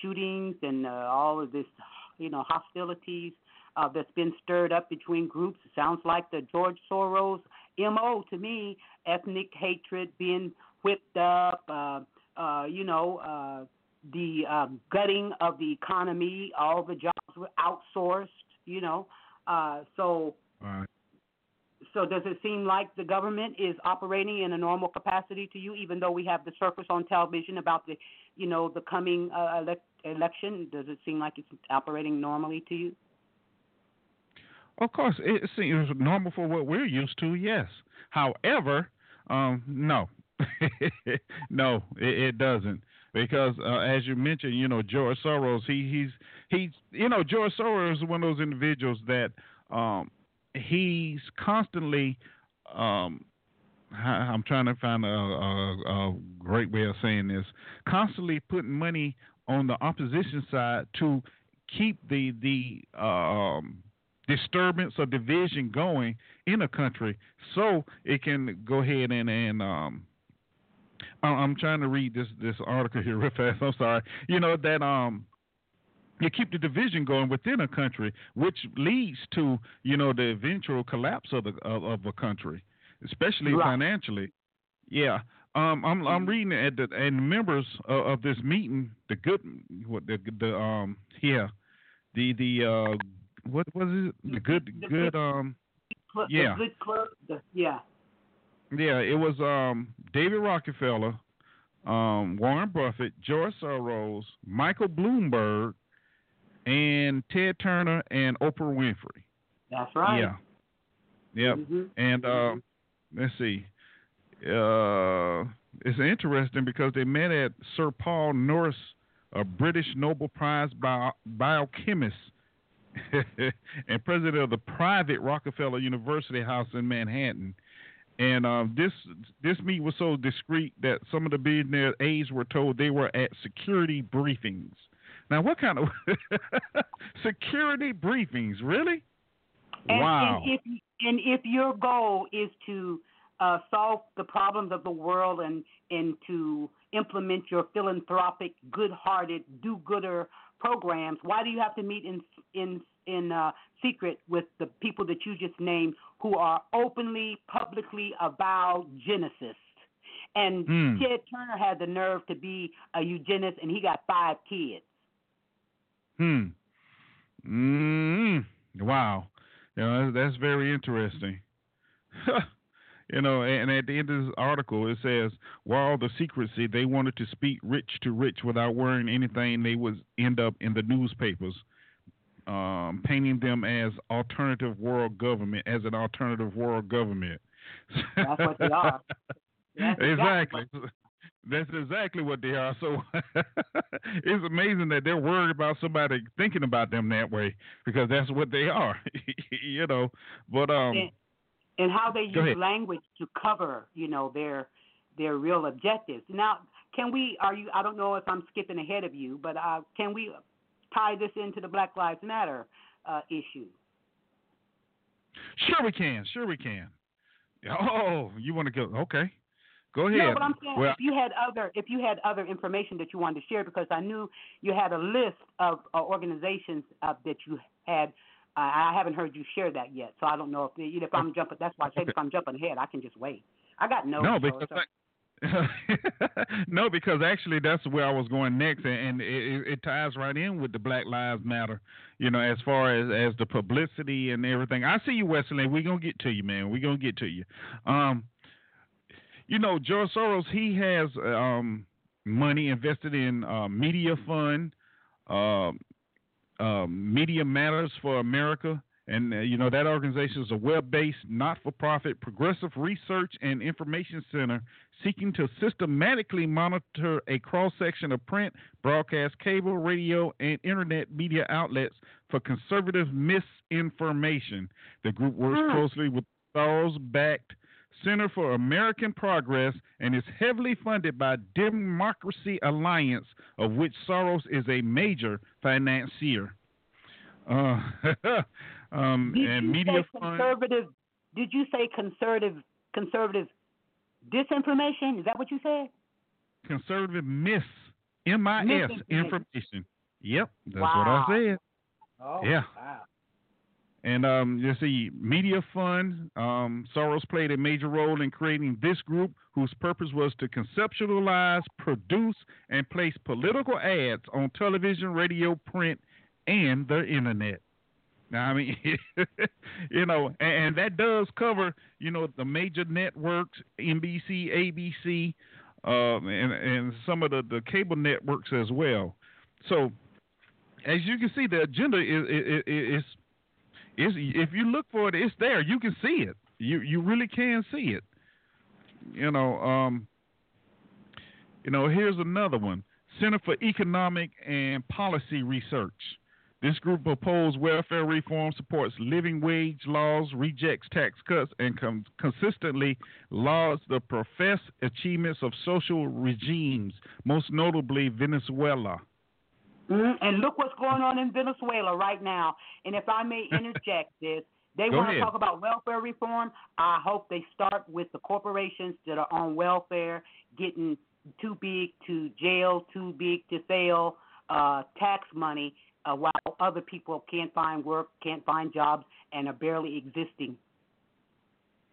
shootings and uh, all of this, you know, hostilities uh, that's been stirred up between groups. It sounds like the George Soros mo to me: ethnic hatred being whipped up. Uh, uh, you know. Uh, the uh, gutting of the economy, all the jobs were outsourced, you know. Uh, so, Right. so does it seem like the government is operating in a normal capacity to you, even though we have the circus on television about the, you know, the coming uh, elect- election? Does it seem like it's operating normally to you? Of course, it seems normal for what we're used to. Yes. However, um, no, (laughs) no, it, it doesn't because uh, as you mentioned, you know George Soros. He he's he's you know George Soros is one of those individuals that um, he's constantly. Um, I'm trying to find a, a, a great way of saying this. Constantly putting money on the opposition side to keep the the um, disturbance or division going in a country, so it can go ahead and and um. I- I'm trying to read this this article here (laughs) real fast. I'm sorry. You know that um you keep the division going within a country, which leads to you know the eventual collapse of the of, of a country, especially Right. financially. Yeah, um, I'm I'm reading it at the and members of, of this meeting, the good what the the um yeah, the the uh what was it the good The good um Cl- Yeah. Good club. The, yeah. yeah it was um David Rockefeller, um Warren Buffett, George Soros, Michael Bloomberg, and Ted Turner and Oprah Winfrey. That's right. Yeah. Yep. Mhm. And uh, let's see. Uh, it's interesting because they met at Sir Paul Nurse, a British Nobel Prize bio- biochemist (laughs) and president of the private Rockefeller University House in Manhattan. And um, this this meet was so discreet that some of the billionaire aides were told they were at security briefings. Now, what kind of (laughs) security briefings? Really? And, wow. and if and if your goal is to uh, solve the problems of the world and and to implement your philanthropic, good-hearted, do-gooder programs, why do you have to meet in in in uh, secret with the people that you just named, who are openly, publicly avowed geneticists? And Hmm. Ted Turner had the nerve to be a eugenist, and he got five kids. Hmm. Mm. Wow. You know, that's very interesting. (laughs) you know, and at the end of this article, it says, while the secrecy, they wanted to speak rich to rich without worrying anything, they would end up in the newspapers, um, painting them as alternative world government, as an alternative world government. That's what they are. (laughs) That's exactly. That's exactly what they are. So (laughs) it's amazing that they're worried about somebody thinking about them that way because that's what they are, (laughs) you know. But um, and, how they use language to cover, you know, their their real objectives. Now, can we? Are you? I don't know if I'm skipping ahead of you, but uh, can we tie this into the Black Lives Matter uh, issue? sure we can, sure we can. Oh, you want to go? Okay, go ahead. No, but I'm saying well, if you had other if you had other information that you wanted to share, because I knew you had a list of uh, organizations uh, that you had. I haven't heard you share that yet, so I don't know if if I'm jumping. That's why I said if I'm jumping ahead, I can just wait. I got notes. no, because it's- I, (laughs) no, because actually that's where I was going next, and, and it, it- it ties right in with the Black Lives Matter. You know, as far as as the publicity and everything. I see you, Wesley. We're gonna get to you, man. We're gonna get to you. Um, you know, George Soros, he has um money invested in uh, Media Fund, um, um, Media Matters for America. And uh, you know that organization is a web-based, not-for-profit, progressive research and information center seeking to systematically monitor a cross-section of print, broadcast, cable, radio, and internet media outlets for conservative misinformation. The group works Hmm. closely with Soros-backed Center for American Progress and is heavily funded by Democracy Alliance, of which Soros is a major financier. Uh, (laughs) um, Did and you media say fund. conservative? Did you say conservative? Conservative disinformation? Is that what you said? conservative miss M I S information. Yep, that's Wow. what I said. Oh, Yeah. Wow. And um, you see, Media Fund, um, Soros played a major role in creating this group, whose purpose was to conceptualize, produce, and place political ads on television, radio, print, and the internet. Now, I mean, (laughs) you know, and, and that does cover, you know, the major networks, NBC, ABC, um, and and some of the, the cable networks as well. So, as you can see, the agenda is is, is is if you look for it, it's there. You can see it. You you really can see it. You know, um, you know. Here's another one: Center for Economic and Policy Research. This group opposes welfare reform, supports living wage laws, rejects tax cuts, and com- consistently lauds the professed achievements of social regimes, most notably Venezuela. Mhm. And look what's going on in Venezuela right now. And if I may (laughs) interject this, they Go want to talk about welfare reform. I hope they start with the corporations that are on welfare, getting too big to jail, too big to fail, uh, tax money, uh, while other people can't find work, can't find jobs, and are barely existing.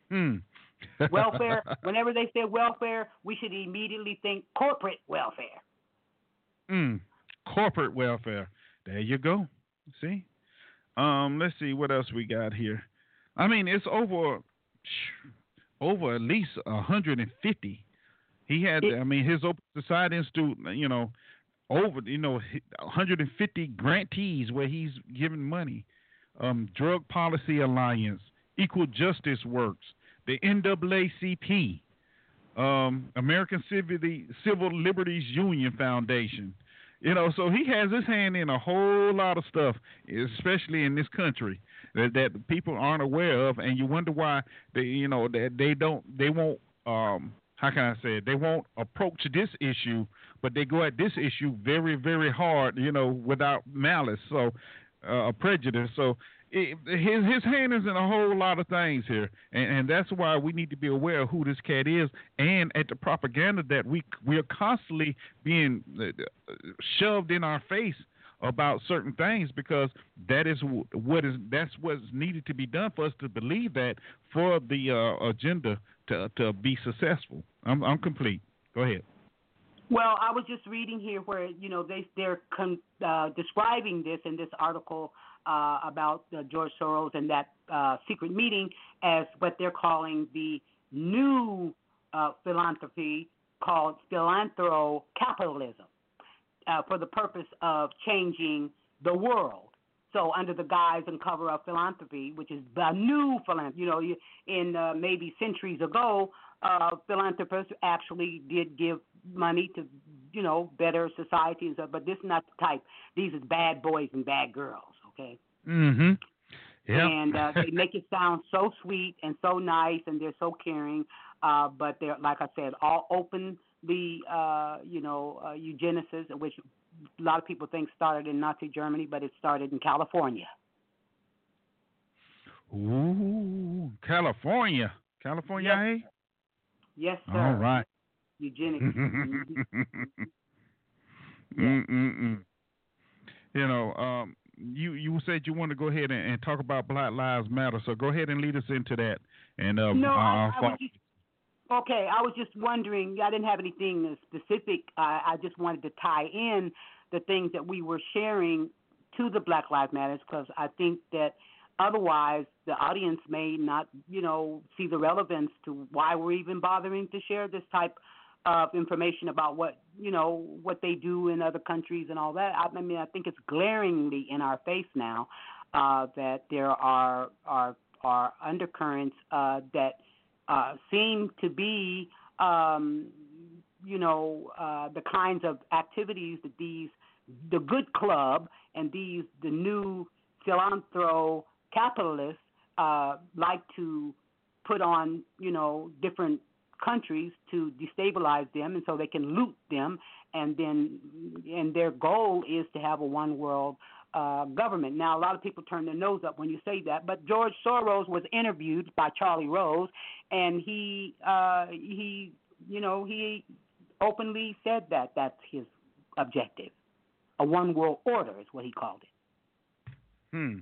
Hmm. (laughs) welfare. Whenever they say welfare, we should immediately think corporate welfare. Mm, corporate welfare. There you go. See? Um, let's see what else we got here. I mean, it's over over at least 150. He had, I mean, his Open Society Institute, you know, over, you know, 150 grantees where he's giving money. Um, Drug Policy Alliance, Equal Justice Works, the NAACP, um, American Civil, Civil Liberties Union Foundation. You know, so he has his hand in a whole lot of stuff, especially in this country that, that people aren't aware of, and you wonder why they, you know, that they don't, they won't, um, how can I say it? They won't approach this issue, but they go at this issue very, very hard, you know, without malice, so uh, prejudice. So his his hand is in a whole lot of things here, and, and that's why we need to be aware of who this cat is, and at the propaganda that we we are constantly being uh, shoved in our face about certain things because that is what is that's what's needed to be done for us to believe that for the uh, agenda to to be successful. I'm I'm complete. Go ahead. Well, I was just reading here where you know they they're con, uh, describing this in this article uh, about uh, George Soros and that uh, secret meeting as what they're calling the new uh, philanthropy called philanthro capitalism uh, for the purpose of changing the world. So, under the guise and cover of philanthropy, which is the new philanthropy, you know, in uh, maybe centuries ago, uh, philanthropists actually did give money to, you know, better societies, uh, but this is not the type. These are bad boys and bad girls, okay? Mm-hmm. Yep. And uh, they make it sound so sweet and so nice, and they're so caring. Uh, but they're, like I said, all open the uh, you know uh, eugenesis, which a lot of people think started in Nazi Germany, but it started in California. Ooh, California, California, yes. hey? Yes, sir. All right. Eugenics. (laughs) Mm-mm-mm. You know, um, you you said you want to go ahead and, and, talk about Black Lives Matter, so go ahead and lead us into that. And uh, no, I, uh, I was just, okay. I was just wondering. I didn't have anything specific. I, I just wanted to tie in the things that we were sharing to the Black Lives Matters because I think that otherwise the audience may not, you know, see the relevance to why we're even bothering to share this type of information about what you know what they do in other countries and all that. I mean, I think it's glaringly in our face now uh, that there are are are undercurrents uh, that uh, seem to be, um, you know, uh, the kinds of activities that these the good club and these the new philanthro capitalists uh, like to put on, you know, different countries to destabilize them, and so they can loot them, and then and their goal is to have a one world uh, government. Now, a lot of people turn their nose up when you say that, but George Soros was interviewed by Charlie Rose, and he uh, he you know he openly said that that's his objective. A one world order is what he called it. Hmm.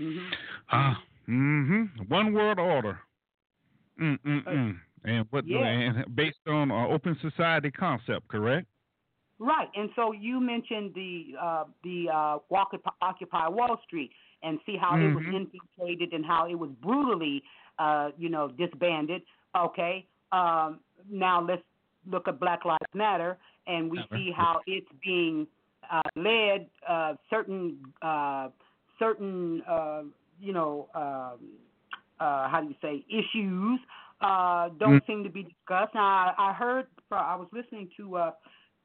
Mm-hmm. Ah. Mm-hmm. One world order. Mm-mm-mm. And what? Yeah. And based on uh, open society concept, correct? Right, and so you mentioned the uh, the uh, Walk, Occupy Wall Street and see how Mhm. it was infiltrated and how it was brutally, uh, you know, disbanded. Okay, um, now let's look at Black Lives Matter, and we Matter. see how it's being uh, led. Uh, certain uh, certain uh, you know um, uh, how do you say issues uh, don't Mm. seem to be discussed. Now I, I heard I was listening to uh,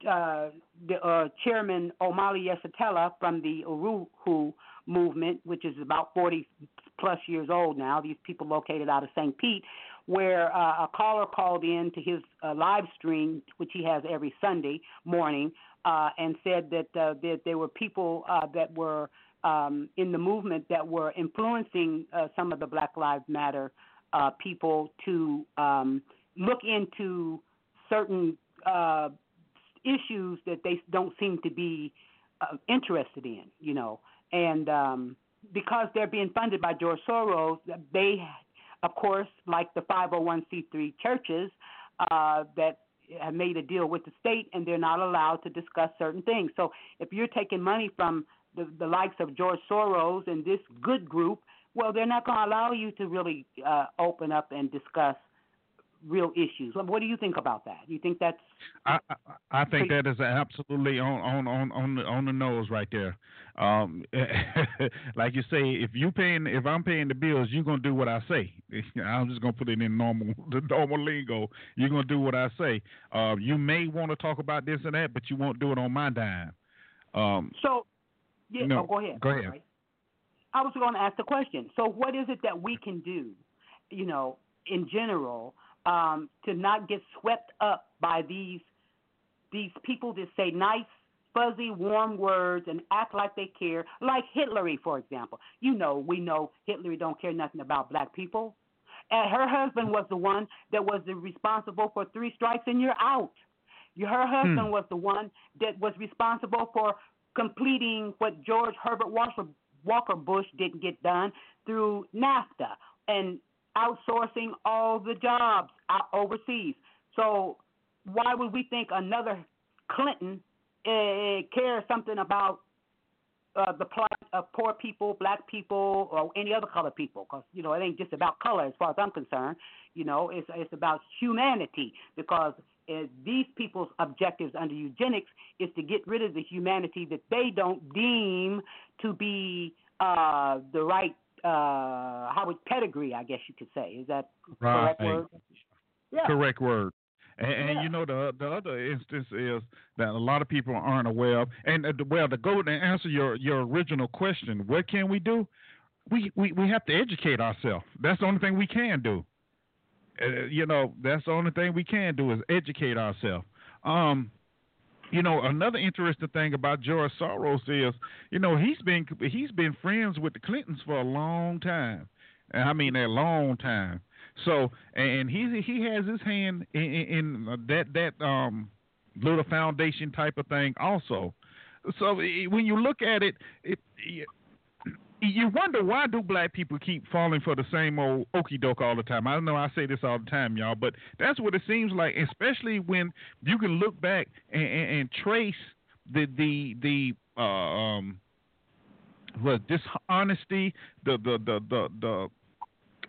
uh, the uh, chairman Omali Yeshitela from the Uhuru movement, which is about 40 plus years old now. These people located out of St. Pete, where uh, a caller called in to his uh, live stream, which he has every Sunday morning, uh, and said that uh, that there were people uh, that were um, in the movement that were influencing uh, some of the Black Lives Matter uh, people to um, look into certain uh, issues that they don't seem to be uh, interested in, you know, and um, because they're being funded by George Soros, they, of course, like the 501c3 churches, uh, that have made a deal with the state, and they're not allowed to discuss certain things. So if you're taking money from the, the likes of George Soros and this good group, well, they're not going to allow you to really uh, open up and discuss real issues. What do you think about that? You think that's? I I, think that is absolutely on on on on the, on the nose right there. Um, (laughs) like you say, if you paying, if I'm paying the bills, you're gonna do what I say. (laughs) I'm just gonna put it in normal (laughs) the normal lingo. You're gonna do what I say. Uh, you may want to talk about this and that, but you won't do it on my dime. Um, so, yeah. no, oh, go ahead. Go ahead. Right. I was going to ask the question. So, what is it that we can do, you know, in general, um, to not get swept up by these these people that say nice, fuzzy, warm words and act like they care, like Hillary, for example. You know, we know Hillary don't care nothing about black people. And her husband was the one that was the responsible for three strikes and you're out. Her husband Hmm. was the one that was responsible for completing what George Herbert Walker, Walker Bush didn't get done through NAFTA and outsourcing all the jobs out overseas. So why would we think another Clinton uh, cares something about uh, the plight of poor people, black people, or any other color people? Because you know it ain't just about color, as far as I'm concerned. You know, it's it's about humanity because uh, these people's objectives under eugenics is to get rid of the humanity that they don't deem to be uh, the right uh, how would pedigree, I guess you could say. Is that correct word? Yeah. Correct word. And, and Yeah. you know the the other instance is that a lot of people aren't aware of. And uh, well, to go and answer your your original question, what can we do? We we we have to educate ourselves. That's the only thing we can do. Uh, you know, that's the only thing we can do is educate ourselves. Um, you know, another interesting thing about George Soros is, you know, he's been he's been friends with the Clintons for a long time. I mean a long time. So, and he he has his hand in, in, that that um little foundation type of thing also. So when you look at it, it you- wonder why do black people keep falling for the same old okey doke all the time. I know I say this all the time, y'all, but that's what it seems like. Especially when you can look back and, and, and trace the the the uh, um what dishonesty, the the the the, the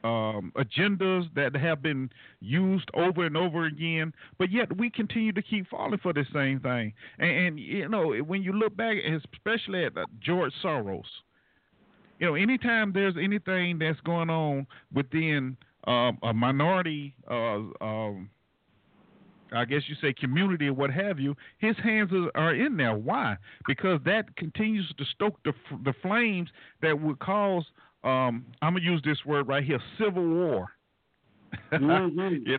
um, agendas that have been used over and over again, but yet we continue to keep falling for the same thing. And, and you know, when you look back, especially at uh, George Soros, you know, anytime there's anything that's going on within um, a minority, uh, um, I guess you say community or what have you, his hands are, in there. Why? Because that continues to stoke the the flames that would cause. Um, I'm gonna use this word right here: civil war. (laughs) Mhm. you know,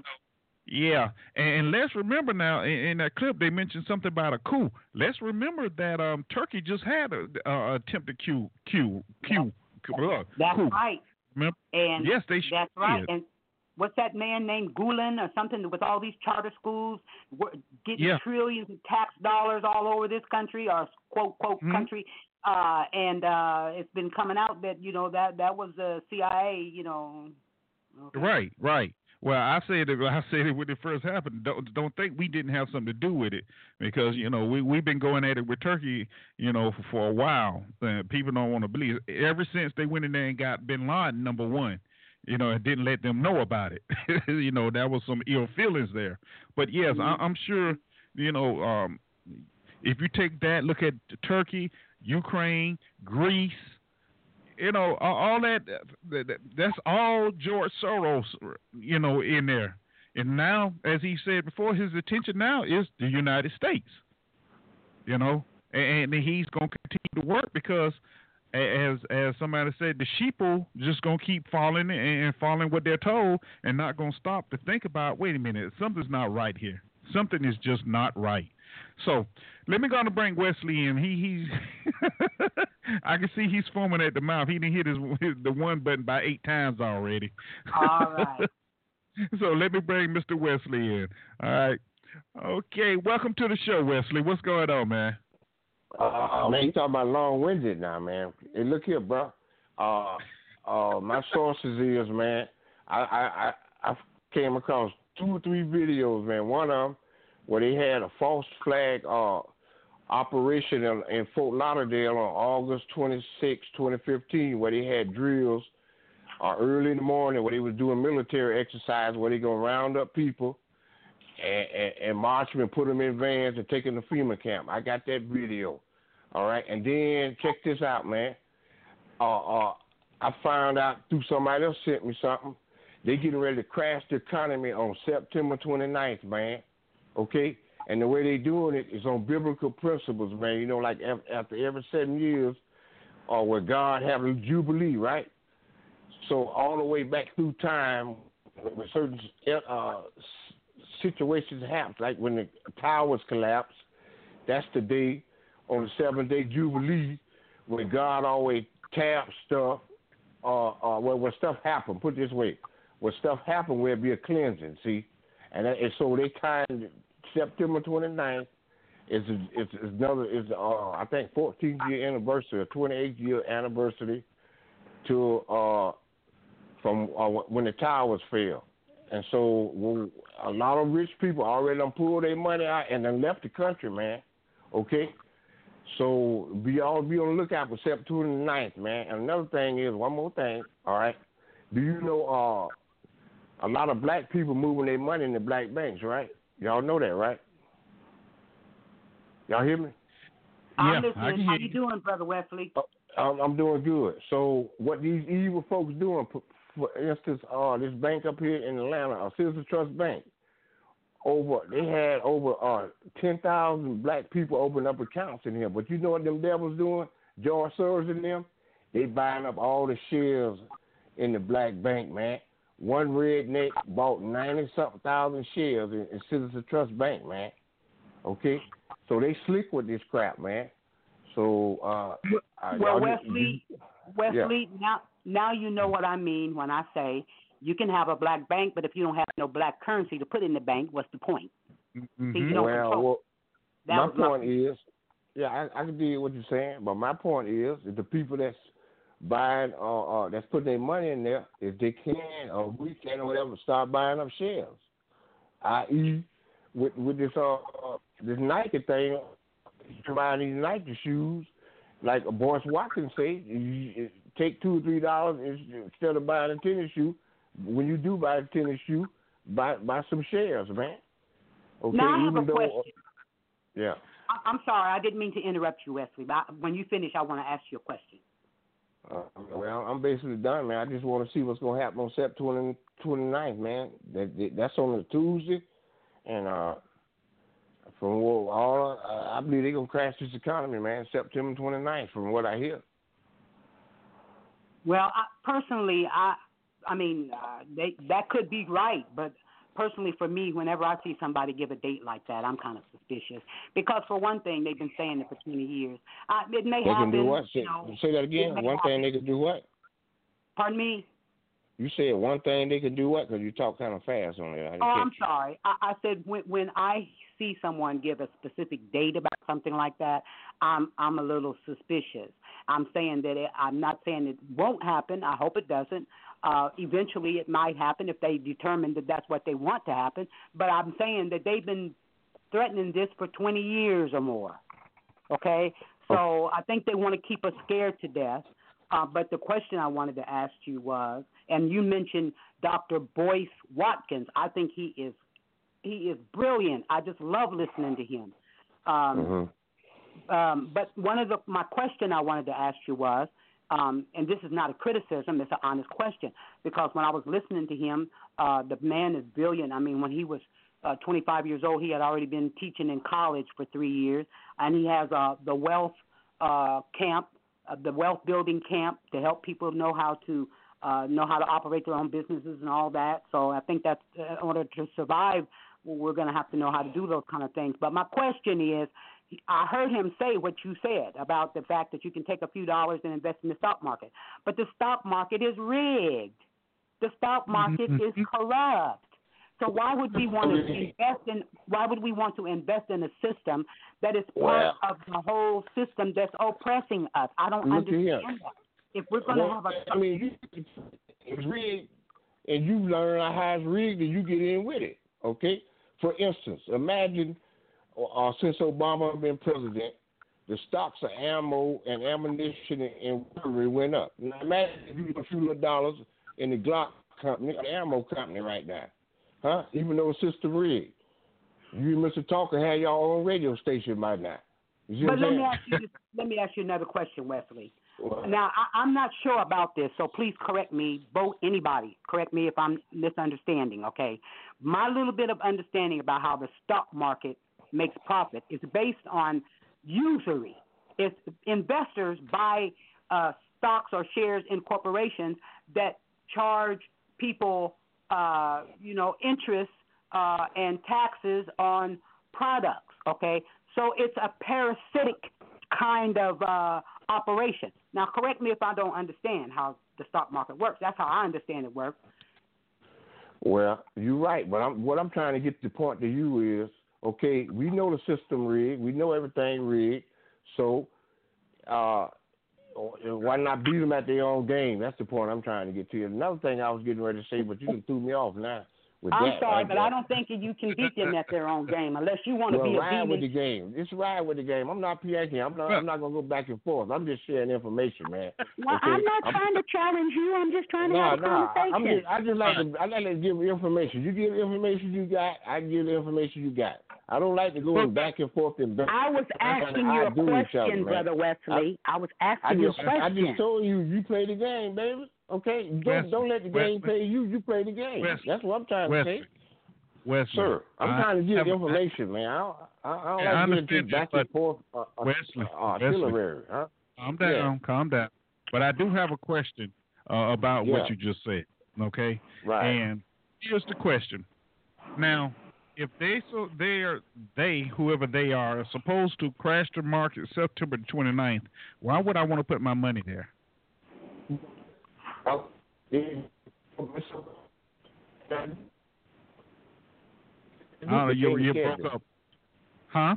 yeah, and, and let's remember now in, that clip they mentioned something about a coup. Let's remember that um, Turkey just had a, a attempted coup, coup, coup, uh, That's coup. right. Remember? And yes, they should. that's right. did. And what's that man named Gulen or something with all these charter schools getting Yeah. trillions of tax dollars all over this country or quote quote Mhm. country. Uh, and uh, it's been coming out that you know that that was the CIA. You know. Okay. Right, right. Well, I said it. (laughs) I said it when it first happened. Don't don't think we didn't have something to do with it because you know we we've been going at it with Turkey, you know, for, for a while. Uh, people don't want to believe. it. Ever since they went in there and got Bin Laden number one, you know, and didn't let them know about it. (laughs) you know, there was some ill feelings there. But yes, I, I'm sure. You know, um, if you take that, look at Turkey, Ukraine, Greece you know, all, all that, uh, that that- that's all George Soros, you know, in there. And now, as he said before, his attention now is the United States. You know, and, and he's going to continue to work because, as as somebody said, the sheeple just going to keep falling and, following what they're told, and not going to stop to think about. Wait a minute, something's not right here. Something is just not right. So let me go to bring Wesley in. He he's (laughs) I can see he's foaming at the mouth. He didn't hit his, his the one button by eight times already. All (laughs) right. so let me bring Mr. Wesley in. All right. Okay, welcome to the show, Wesley. What's going on, man? Uh, man, you talking about long-winded now, man. Hey, look here, bro. Uh, uh, my sources is, man, I, I, I, I came across two or three videos, man. One of them where they had a false flag uh, operation in, in Fort Lauderdale on August 26, 2015, where they had drills uh, early in the morning where they was doing military exercise where they gonna round up people and, and, and march them and put them in vans and take them to FEMA camp. I got that video. All right, and then check this out, man. Uh, uh, I found out through somebody else sent me something. They getting ready to crash the economy on September 29th, man. Okay, and the way they doing it is on biblical principles, man. You know, like after every seven years, or uh, where God have a jubilee, right? So all the way back through time, when certain uh, situations happen, like when the towers collapse, that's the day on the seventh day jubilee when God always taps stuff. Uh, uh, when stuff happen, put it this way, when stuff happen, where it be a cleansing. See, and, that, and so they timed September 29th is it's, it's another is uh, I think 14th year anniversary or 28th year anniversary to uh, from uh, when the towers fell. And so a lot of rich people already done pulled their money out and then left the country, man. Okay? So be all be on the lookout for September 9th, man. And another thing is, one more thing, all right? Do you know uh, a lot of black people moving their money in the black banks, right? Y'all know that, right? Y'all hear me? I'm listening. How you doing, Brother Wesley? I'm, I'm doing good. So what these evil folks doing, for instance, uh, this bank up here in Atlanta, uh, Citizens Trust Bank, over they had over uh, ten thousand black people open up accounts in here. But you know what them devils doing? George Soros and them, they buying up all the shares in the black bank, man. One redneck bought ninety something thousand shares in, in Citizens Trust Bank, man. Okay, so they slick with this crap, man. So uh, well, y'all- Wesley, you- Wesley, now now you know what I mean when I say you can have a black bank, but if you don't have no black currency to put in the bank, what's the point? See, you don't well, well, my was my point is, yeah, I, I can deal with what you're saying, but my point is, that the people that's buying, uh, uh, that's putting their money in there, if they can or we can or whatever, start buying up shares. I.e., with with this uh, uh this Nike thing, buying these Nike shoes, like Boyce Watkins say, you, you take two or three dollars instead of buying a tennis shoe. When you do buy a tennis shoe, buy buy some shares, man. Okay, now I have even a though, question. yeah. I- I'm sorry, I didn't mean to interrupt you, Wesley. But when you finish, I want to ask you a question. Uh, well, I'm basically done, man. I just want to see what's going to happen on September 29th, man. That, that that's on a Tuesday, and uh, from what all uh, I believe they're gonna crash this economy, man. September 29th, from what I hear. Well, I, personally, I, I mean, uh, they, that could be right, but personally, for me, whenever I see somebody give a date like that, I'm kind of suspicious because, for one thing, they've been saying it for 20 years. Uh, it may They happen. can do what? Say, You know, say that again. One thing they can do what? Pardon me. You said one thing they can do what? Because you talk kind of fast on it. Oh, I'm sorry. I, I said when when I see someone give a specific date about something like that, I'm I'm a little suspicious. I'm saying that it, I'm not saying it won't happen. I hope it doesn't. Uh, eventually, it might happen if they determine that that's what they want to happen. But I'm saying that they've been threatening this for 20 years or more. Okay, so I think they want to keep us scared to death. Uh, but the question I wanted to ask you was, and you mentioned Dr. Boyce Watkins. I think he is he is brilliant. I just love listening to him. Um, um, but one of the my question I wanted to ask you was, um, and this is not a criticism; it's an honest question. Because when I was listening to him, uh, the man is brilliant. I mean, when he was uh, 25 years old, he had already been teaching in college for three years, and he has uh, the wealth uh, camp, uh, the wealth building camp to help people know how to uh, know how to operate their own businesses and all that. So I think that uh, in order to survive, we're going to have to know how to do those kind of things. But my question is, I heard him say what you said about the fact that you can take a few dollars and invest in the stock market, but the stock market is rigged. The stock market mm-hmm. is corrupt. So why would we want to invest in? Why would we want to invest in a system that is part of the whole system that's oppressing us? I don't Look understand that. If we're going to Well, have a, I mean, you, it's rigged, and you learn how it's rigged, and you get in with it. Okay. For instance, imagine uh, since Obama been president, the stocks of ammo and ammunition and, weaponry went up. Now imagine if you put a few little dollars in the Glock company, the ammo company right now, huh? Even though the system rigged, you, Mr. Talker, had your own radio station by now. But let me ask you. (laughs) Let me ask you another question, Wesley. Well, Now, I, I'm not sure about this, so please correct me. Both anybody, correct me if I'm misunderstanding. Okay, my little bit of understanding about how the stock market makes profit It's based on usury. If investors buy uh, stocks or shares in corporations that charge people, uh, you know, interest uh, and taxes on products. Okay, so it's a parasitic kind of uh, operation. Now, correct me if I don't understand how the stock market works. That's how I understand it works. Well, you're right, but I'm, what I'm trying to get the point to you is, okay, we know the system rigged, we know everything rigged, so uh, why not beat them at their own game? That's the point I'm trying to get to. Another thing I was getting ready to say, but you threw me off now. With I'm that sorry, right but there. I don't think that you can beat them at their own game unless you want to well, be a ride with the game. Just ride with the game. I'm not PAking. I'm not. I'm not gonna go back and forth. I'm just sharing information, man. Well, Okay? I'm not trying to challenge you. I'm just trying to No, have a no. Conversation. I'm just, I just like to. I like to give information. You give information you got. I give the information you got. I don't like to go back and forth and back. I was asking you a outdo each other, question, man. Brother Wesley. I, was I asking you a question. I just told you, you play the game, baby. Okay, don't Wesley, don't let the game play you. You play the game. Wesley, That's what I'm trying to say, Wesley, sir. I'm I trying to give have a- information, man. I don't, I, I don't Yeah, like getting understand back and forth. Uh, uh, Wesley, uh, Wesley. artillery, huh? Calm down, calm down. But I do have a question uh, about Yeah. what you just said. Okay. Right. And here's the question. Now, if they so they are they whoever they are are supposed to crash the market September 29th, why would I want to put my money there? Oh, yeah. I don't know, you you broke up. Huh?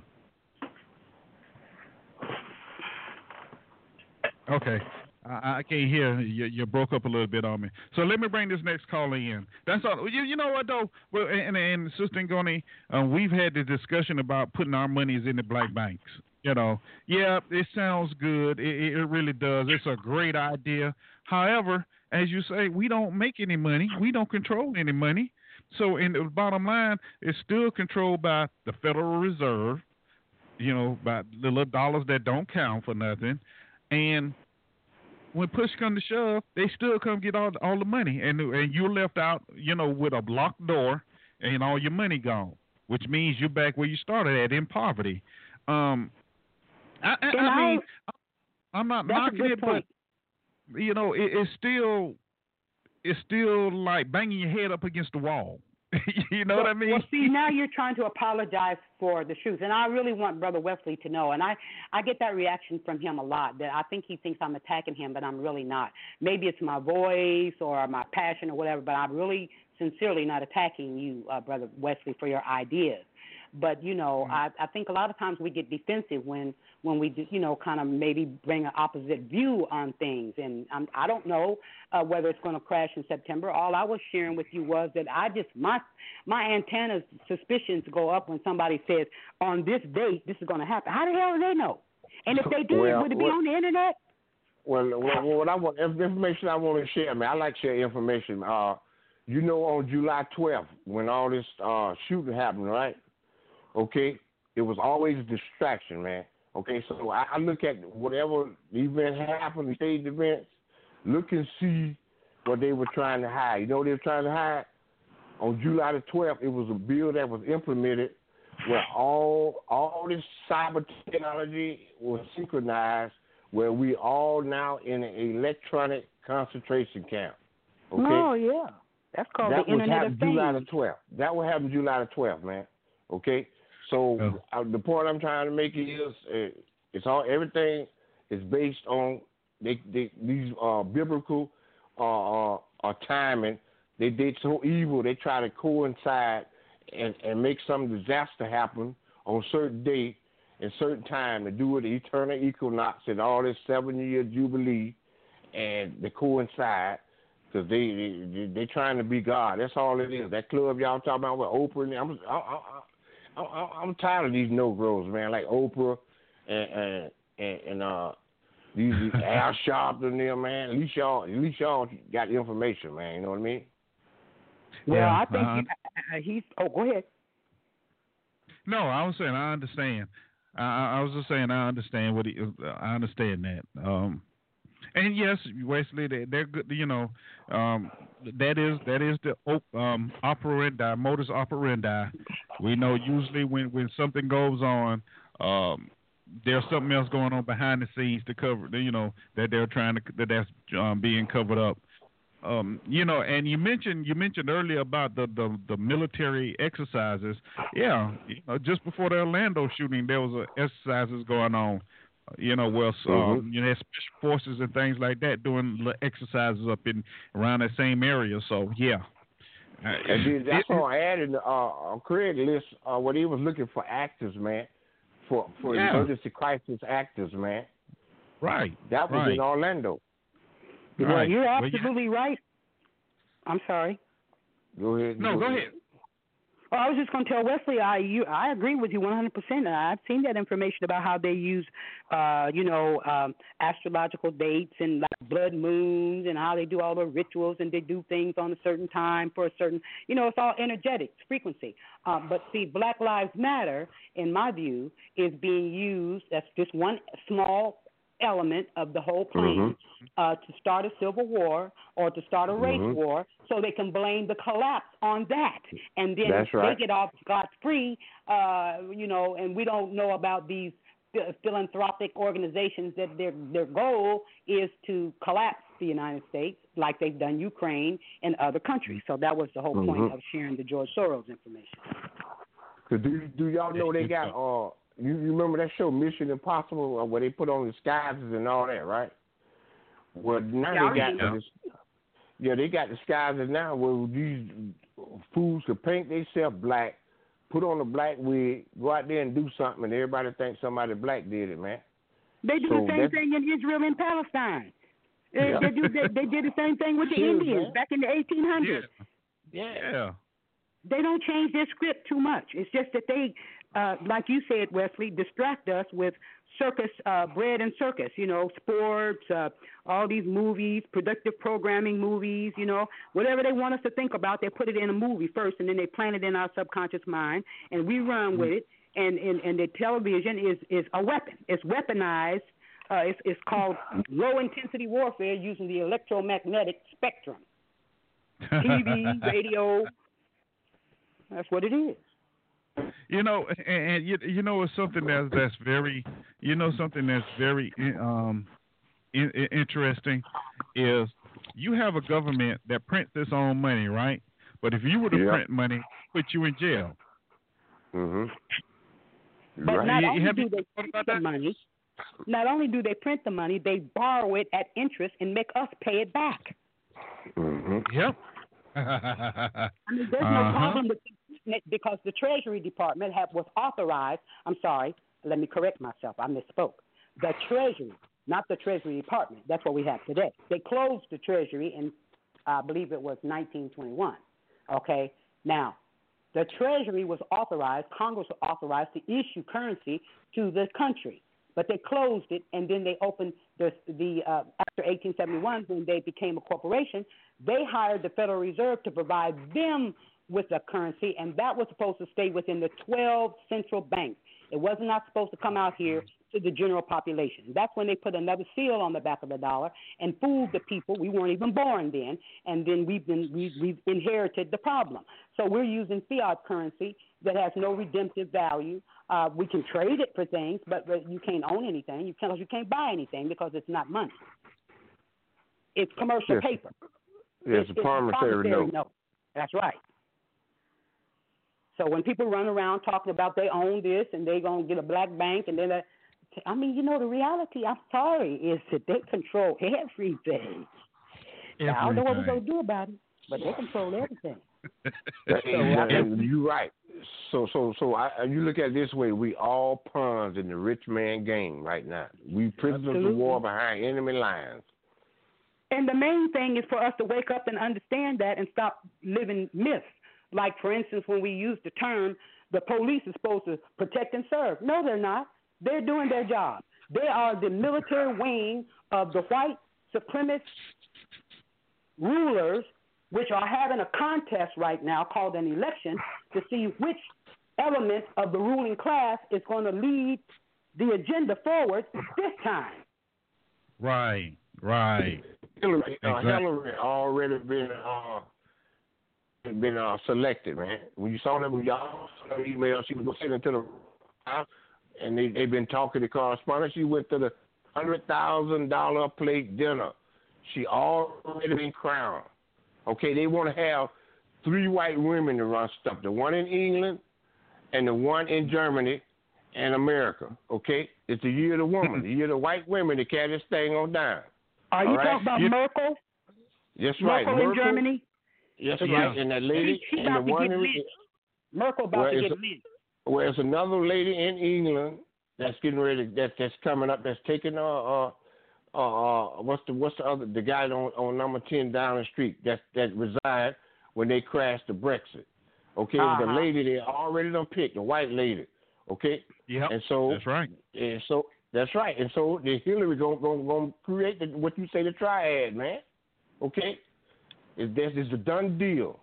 Okay. I, I can't hear you. You broke up a little bit on me. So let me bring this next caller in. That's all. You, you know what though? Well, and, and Sister Ngoni, uh, we've had the discussion about putting our monies in the black banks. You know, yeah, it sounds good. It, it really does. It's a great idea. However, as you say, we don't make any money. We don't control any money. So, in the bottom line, it's still controlled by the Federal Reserve. You know, by the little dollars that don't count for nothing, and when push comes to shove, they still come get all all the money, and and you're left out, you know, with a locked door and all your money gone, which means you're back where you started at in poverty. Um, I, I, I I- mean, I'm not That's a knocking it, point. but you know, it, it's still it's still like banging your head up against the wall. (laughs) you know what I mean? Well, see, now you're trying to apologize for the truth, and I really want Brother Wesley to know. And I, I get that reaction from him a lot. That I think he thinks I'm attacking him, but I'm really not. Maybe it's my voice or my passion or whatever, but I'm really sincerely not attacking you, uh, Brother Wesley, for your ideas. But you know, I, I think a lot of times we get defensive when when we do, you know kind of maybe bring an opposite view on things. And I'm, I don't know uh, whether it's going to crash in September. All I was sharing with you was that I just my my antennas suspicions go up when somebody says on this date this is going to happen. How the hell do they know? And if they do, Well, would it be well- on the internet? Well, well, what I want information I want to share, man. I like share information. Uh, you know, on July 12th, when all this uh shooting happened, right? Okay, it was always a distraction, man. Okay, so I, I look at whatever event happened, the stage events, look and see what they were trying to hide. You know what they were trying to hide? On July the 12th, it was a bill that was implemented where all all this cyber technology was synchronized, where we all now in an electronic concentration camp. Okay. Oh yeah, that's called that the Internet of happened July the 12th. That will happen July the 12th, man. Okay. So uh, the point I'm trying to make is, uh, it's all everything is based on they, they these uh, biblical uh, uh, uh, timing. they did so evil. They try to coincide and and make some disaster happen on certain day and certain time to do it, the eternal equinox and all this seven year jubilee, and they coincide because they, they they trying to be God. That's all it is. That club y'all talking about with Oprah. And I'm I, I, I, I, I'm tired of these Negroes, man. Like Oprah and and and, and uh these these (laughs) Al Sharpton there, man. At least y'all at least y'all got the information, man. You know what I mean? Well, Yeah, I think uh, he- uh, he's. Oh, go ahead. No, I was saying I understand. I, I I was just saying I understand what he. I understand that. Um, and yes, Wesley, they, they're good. You know, um, that is that is the um, operandi, modus operandi. We know usually when when something goes on, um, there's something else going on behind the scenes to cover. You know that they're trying to that that's um, being covered up. Um, you know, and you mentioned you mentioned earlier about the, the, the military exercises. Yeah, you know, just before the Orlando shooting, there was a exercises going on. You know, where um, Mhm. you know, special forces and things like that doing exercises up in around that same area. So yeah, Uh, And then that's it- all I added uh, on Craigslist uh, when he was looking for actors, man, for for Yeah. emergency crisis actors, man. Right. That was right. in Orlando. Well, you're Well, you- absolutely right. I'm sorry. Go ahead. No, go ahead. Well, I was just going to tell Wesley, I you, I agree with you 100%. I've seen that information about how they use, uh, you know, um, astrological dates and like blood moons and how they do all the rituals and they do things on a certain time for a certain, you know, it's all energetic frequency. Um, but see, Black Lives Matter, in my view, is being used. That's just one small element of the whole plan uh, to start a civil war or to start a race Mhm. war, so they can blame the collapse on that, and then That's right. they get off scot free. Uh, you know, and we don't know about these philanthropic organizations that their their goal is to collapse the United States, like they've done Ukraine and other countries. So that was the whole point Mhm. of sharing the George Soros information. So do do y'all know they got uh you, you remember that show Mission Impossible uh, where they put on disguises and all that, right? Well now Yeah, they got remember. this, yeah they got disguises now where these fools could paint themselves black, put on a black wig, go out there and do something, and everybody thinks somebody black did it, man. They do So the same thing in Israel and Palestine. They, Yeah. they do. They, they did the same thing with the Sure, Indians man. back in the 1800s. Yeah. They don't change their script too much. It's just that they, uh, like you said, Wesley, distract us with circus, uh, bread and circus. You know, sports, uh, all these movies, productive programming movies. You know, whatever they want us to think about, they put it in a movie first, and then they plant it in our subconscious mind, and we run with it. And and, and the television is is a weapon. It's weaponized. Uh, it's, it's called low intensity warfare using the electromagnetic spectrum. TV, (laughs) radio. That's what it is. You know, and, and you, you know, it's something that's that's very, you know, something that's very um in, in- interesting is you have a government that prints its own money, right? But if you were to Yeah. print money, put you in jail. Mhm. But Right. not You- you only have do you they print the money, not only do they print the money, they borrow it at interest and make us pay it back. Mhm. Yep. I mean, there's no Uh-huh. problem with it because the Treasury Department was authorized. I'm sorry, let me correct myself. I misspoke. The Treasury, not the Treasury Department. That's what we have today. They closed the Treasury in, I believe it was 1921. Okay, now the Treasury was authorized. Congress was authorized to issue currency to the country, but they closed it and then they opened the the uh, after 1871 when they became a corporation. They hired the Federal Reserve to provide them with the currency, and that was supposed to stay within the 12 central banks. It was not supposed to come out here to the general population. That's when they put another seal on the back of the dollar and fooled the people. We weren't even born then, and then we've been we've, we've inherited the problem. So we're using fiat currency that has no redemptive value. Uh, we can trade it for things, but, but you can't own anything. You can't you can't buy anything because it's not money. It's commercial Yes. paper. Yes, it's, a promissory note. That's right. So when people run around talking about they own this and they gonna get a black bank and then that, I mean, you know, the reality. I'm sorry, is that they control everything. I don't know what we're gonna do about it. but they control everything. That- and- and you're right. So so so I, you look at it this way: we all pawns in the rich man game right now. We prisoners of war behind enemy lines. And the main thing is for us to wake up and understand that and stop living myths. Like, for instance, when we use the term, the police is supposed to protect and serve. No, they're not. They're doing their job. They are the military wing of the white supremacist rulers, which are having a contest right now called an election to see which element of the ruling class is going to lead the agenda forward this time. Right, right. Hillary, uh, Exactly. Hillary already been uh, been uh, selected, man. When you saw when y'all saw the email, she was going to send it to the House, and they they've been talking to correspondents. She went to the hundred thousand dollar plate dinner. She already been crowned. Okay, they want to have three white women to run stuff. The one in England, and the one in Germany, and America. Okay, it's the year of the woman, the year of the white women to carry this thing on down. Are you All right? talking about You- Merkel? That's right. Merkel in Germany? Yes, Yeah. right. And that lady, She- she and the to one get in. Merkel about Well, to get a- lit. where's another lady in England that's getting ready. That that's coming up. That's taking uh uh uh, uh what's the what's the other the guy on on number ten down the street that that resigned when they crashed the Brexit. Okay, the Uh-huh. lady they already done picked, the white lady. Okay. Yeah. And so That's right. And so that's right. And so the Hillary gonna gonna, gonna create the, what you say the triad, man. Okay. It's this is a done deal.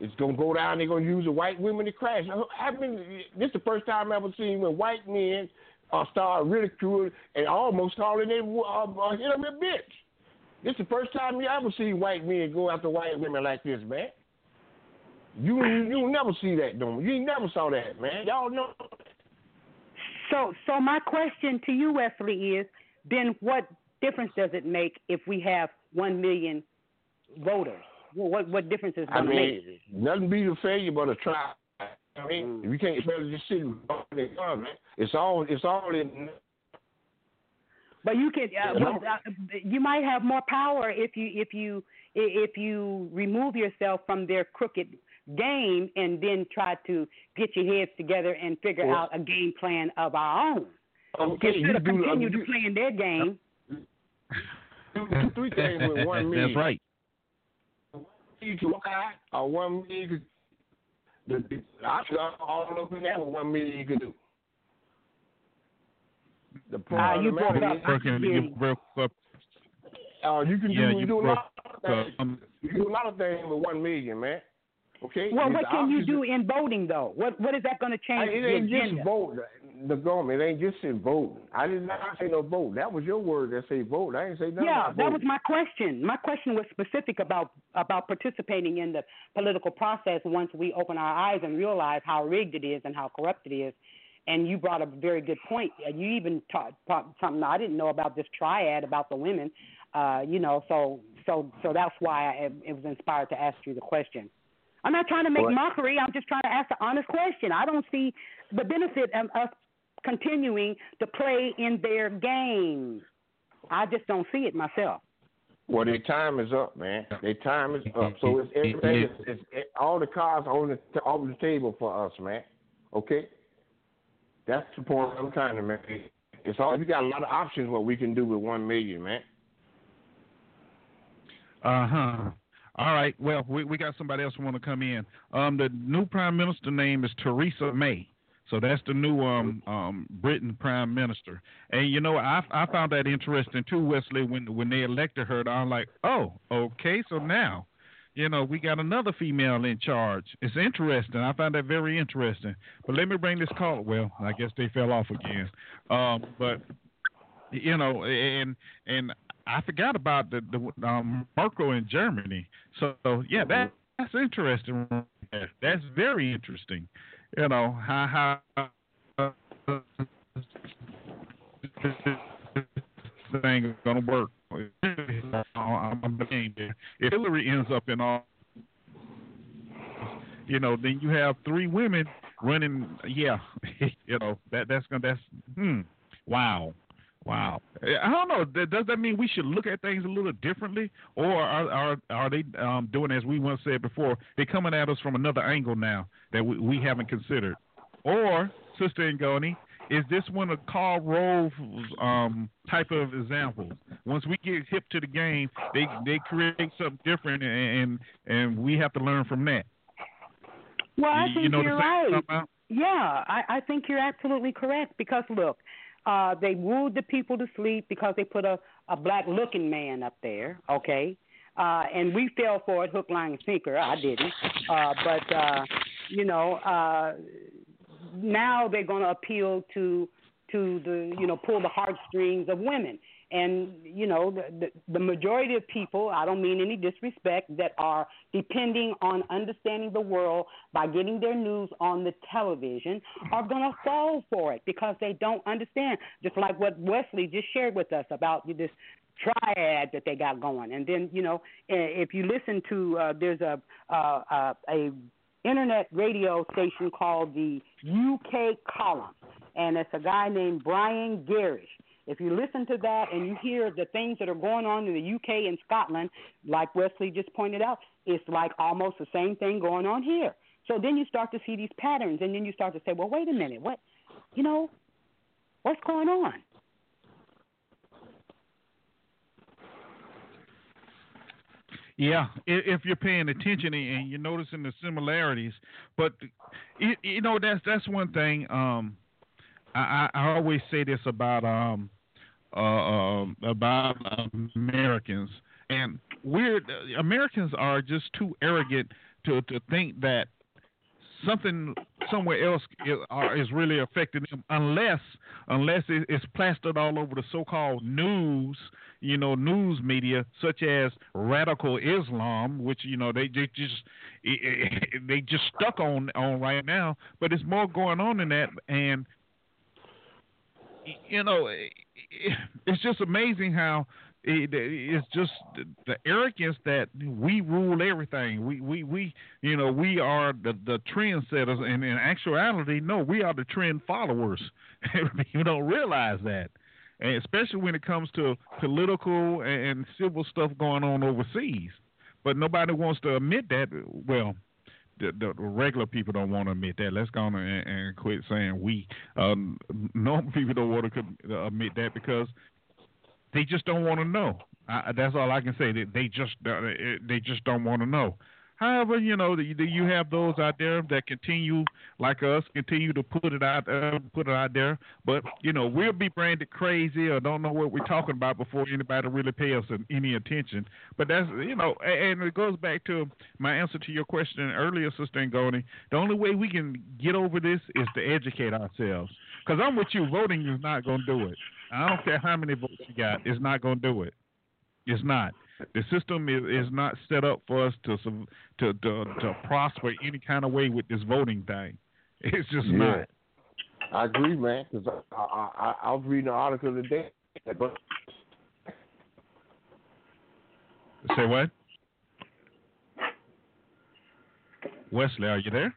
It's gonna go down. They're gonna use the white women to crash. I mean, this is the first time I've ever seen when white men uh, start ridiculing and almost calling them uh, uh, Hillary a bitch. This is the first time you ever see white men go after white women like this, man. You you, you never see that, don't you? You never saw that, man. Y'all know. So, so my question to you, Wesley, is then what difference does it make if we have one million voters? What what difference is it I going to mean, make? nothing beat a failure but a try. I mean, Mm. we can't expect to just sit and vote their gun, man. It's all it's all in. But you can, uh, Yeah. well, uh, you might have more power if you if you if you remove yourself from their crooked game and then try to get your heads together and figure Well- out a game plan of our own. Okay, Instead you of do- continue you- to play in their game. (laughs) Do three things with one million. That's right. You can buy or one million. You could, the, the options are all up in there. With one million, you could do. The Ah, you broke up. I Broken- you you. broke up. Uh, you can Yeah, do, you do a lot of things. Um, You do a lot of things with one million, man. Okay. Well, The what can you do in voting though? What what is that going to change It ain't agenda? just vote. The government ain't just say vote. I did not say no vote. That was your word that say vote. I didn't say nothing Yeah, that was my question. My question was specific about about participating in the political process once we open our eyes and realize how rigged it is and how corrupt it is. And you brought up a very good point. You even taught, taught something I didn't know about this triad about the women. Uh, you know, so so so that's why I it was inspired to ask you the question. I'm not trying to make What? mockery. I'm just trying to ask an honest question. I don't see the benefit of us continuing to play in their game. I just don't see it myself. Well, their time is up, man. Their time is up. So it's everything. Is, it's, it, all the cards on the on the table for us, man. Okay. That's the point I'm trying to make. It's all we got a lot of options what we can do with one million, man. Uh huh. All right. Well, we we got somebody else who want to come in. Um, the new prime minister name is Theresa May. So that's the new um um Britain prime minister. And you know, I I found that interesting too, Wesley, when when they elected her. I'm like, oh, okay. So now, you know, we got another female in charge. It's interesting. I found that very interesting. But let me bring this call. Well, I guess they fell off again. Um, but you know, and and I forgot about the the um, Merkel in Germany. So yeah, that that's interesting. That's very interesting. You know how uh, this thing is gonna work. I'm, I'm game. If Hillary ends up in all, you know, then you have three women running. Yeah, (laughs) you know that that's gonna that's hmm. Wow, Wow. I don't know. Does that mean we should look at things a little differently, or are are, are they um, doing as we once said before? They're coming at us from another angle now that we, we haven't considered. Or, Sister Ngoni, is this one a Karl Rove um, type of example? Once we get hip to the game, they they create something different, and and we have to learn from that. Well, I You- think you know are right. Yeah, I, I think you're absolutely correct because look, uh, they wooed the people to sleep because they put a, a black looking man up there, okay? Uh, and we fell for it hook, line, and sinker. I didn't. Uh, but, uh, you know, uh, now they're going to appeal to to the you know pull the heartstrings of women and you know the, the the majority of people i don't mean any disrespect that are depending on understanding the world by getting their news on the television are going to fall for it because they don't understand. Just like what wesley just shared with us about this triad that they got going. And then you know if you listen to uh there's a uh, uh a internet radio station called the UK Column, and it's a guy named Brian Gerrish. If you listen to that and you hear the things that are going on in the UK and Scotland, like Wesley just pointed out, it's like almost the same thing going on here. So then you start to see these patterns, and then you start to say, well, wait a minute, what, you know, what's going on? Yeah, if you're paying attention and you're noticing the similarities, but you, know that's that's one thing. Um, I, I I always say this about um uh, um about Americans, and we're Americans are just too arrogant to to think that something somewhere else is, really affecting them unless unless it, it's plastered all over the so-called news you know news media such as radical islam which you know they, they just (laughs) they just stuck on on right now. But it's more going on than that. And you know it's just amazing how it, it's just the arrogance that we rule everything. We we we you know we are the the trendsetters, and in actuality, no, we are the trend followers. (laughs) you don't realize that, and especially when it comes to political and civil stuff going on overseas. But nobody wants to admit that. Well, the, the regular people don't want to admit that. Let's go on and, and quit saying we. Um, normal (laughs) people don't want to admit that because they just don't want to know. I, that's all I can say. They, they just uh, they just don't want to know. However, you know, the, the, you have those out there that continue, like us, continue to put it out, uh, put it out there. But you know, we'll be branded crazy or don't know what we're talking about before anybody really pay us any attention. But that's you know, and it goes back to my answer to your question earlier, Sister Ngoni. The only way we can get over this is to educate ourselves. Because I'm with you, voting is not going to do it. I don't care how many votes you got, it's not going to do it. It's not. The system is, is not set up for us to, to to to prosper any kind of way with this voting thing. It's just Yeah. not. I agree, man. Because I, I, I, I was reading an article today. But Say what? Wesley, are you there?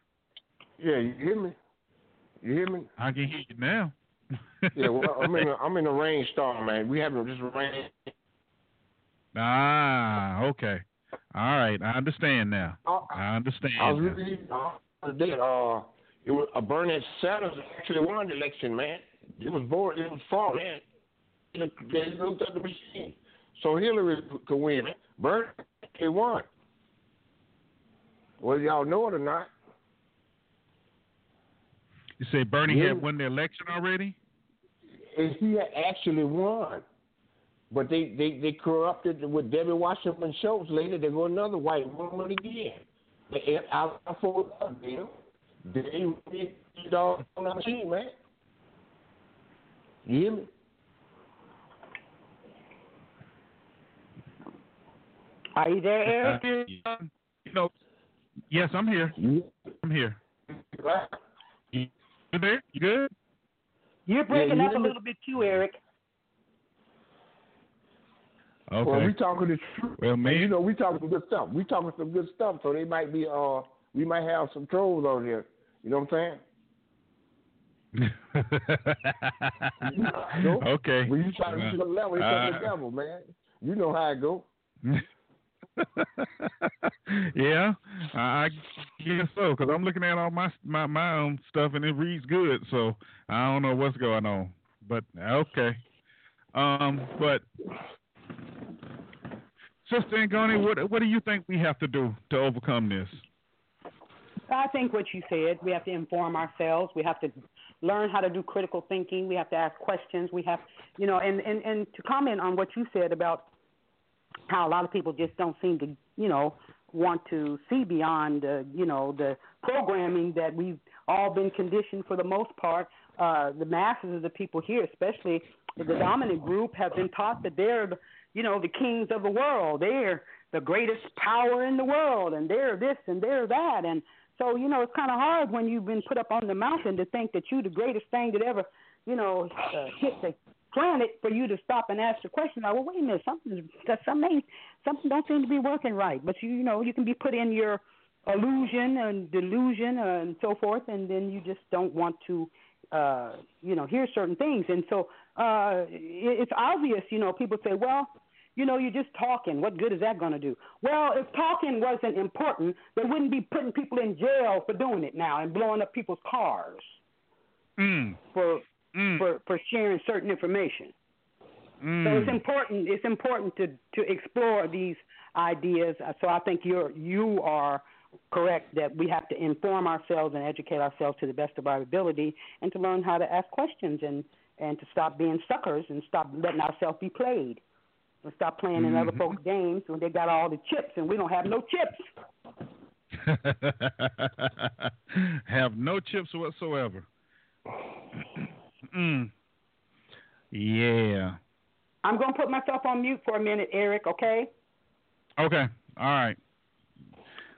yeah, you hear me? You hear me? I can hear you now. (laughs) Yeah, well, I'm in a, I'm in a rainstorm, man. We having just rain. Ah, okay. All right, I understand now. I understand. I was now. reading uh. Uh, it was uh, Bernard Sanders actually won the election, man. It was voted. It was fraud, man. They looked at the machine, so Hillary could win it. Bernard he won. Whether y'all know it or not. You say Bernie Yeah. had won the election already? and he had actually won. But they, they, they corrupted with Debbie Wasserman Schultz later. They go another white woman again. They out for them. They really did all on the machine, man. You hear me? Are you there, Eric? Uh, you know, yes, I'm here. I'm here. You there? You good? You're breaking you up a little bit too, Eric. Okay. Well, we talking the truth. Well, And, you know, we talking some good stuff. We talking some good stuff, so they might be uh we might have some trolls on here. You know what I'm saying? (laughs) Okay. When you try to reach the level, it's Uh, the devil, man. You know how it go. (laughs) yeah, I, I guess so. Cause I'm looking at all my my my own stuff and it reads good. So I don't know what's going on. But okay. Um, but Sister Ngoni, what what do you think we have to do to overcome this? I think what you said, we have to inform ourselves. We have to learn how to do critical thinking. We have to ask questions. We have, you know, and, and, and to comment on what you said about how a lot of people just don't seem to, you know, want to see beyond, uh, you know, the programming that we've all been conditioned for the most part. Uh, the masses of the people here, especially the dominant group, have been taught that they're, the, you know, the kings of the world. They're the greatest power in the world, and they're this and they're that, and so, you know, it's kind of hard when you've been put up on the mountain to think that you're the greatest thing that ever, you know, uh, hit the planet for you to stop and ask the question. Like, well, wait a minute, something, something, something don't seem to be working right. But you, you know, you can be put in your illusion and delusion and so forth, and then you just don't want to, uh, you know, hear certain things. And so uh, it's obvious, you know, people say, well, you know, you're just talking. What good is that going to do? Well, if talking wasn't important, they wouldn't be putting people in jail for doing it now and blowing up people's cars Mm. for Mm. for for sharing certain information. Mm. So it's important. It's important to to explore these ideas. Uh, So I think you're you are correct that we have to inform ourselves and educate ourselves to the best of our ability, and to learn how to ask questions and and to stop being suckers and stop letting ourselves be played. And stop playing in other Mhm. folks' games when they got all the chips and we don't have no chips. (laughs) have no chips whatsoever. (clears throat) mm. Yeah. I'm going to put myself on mute for a minute, Eric, okay? Okay. All right.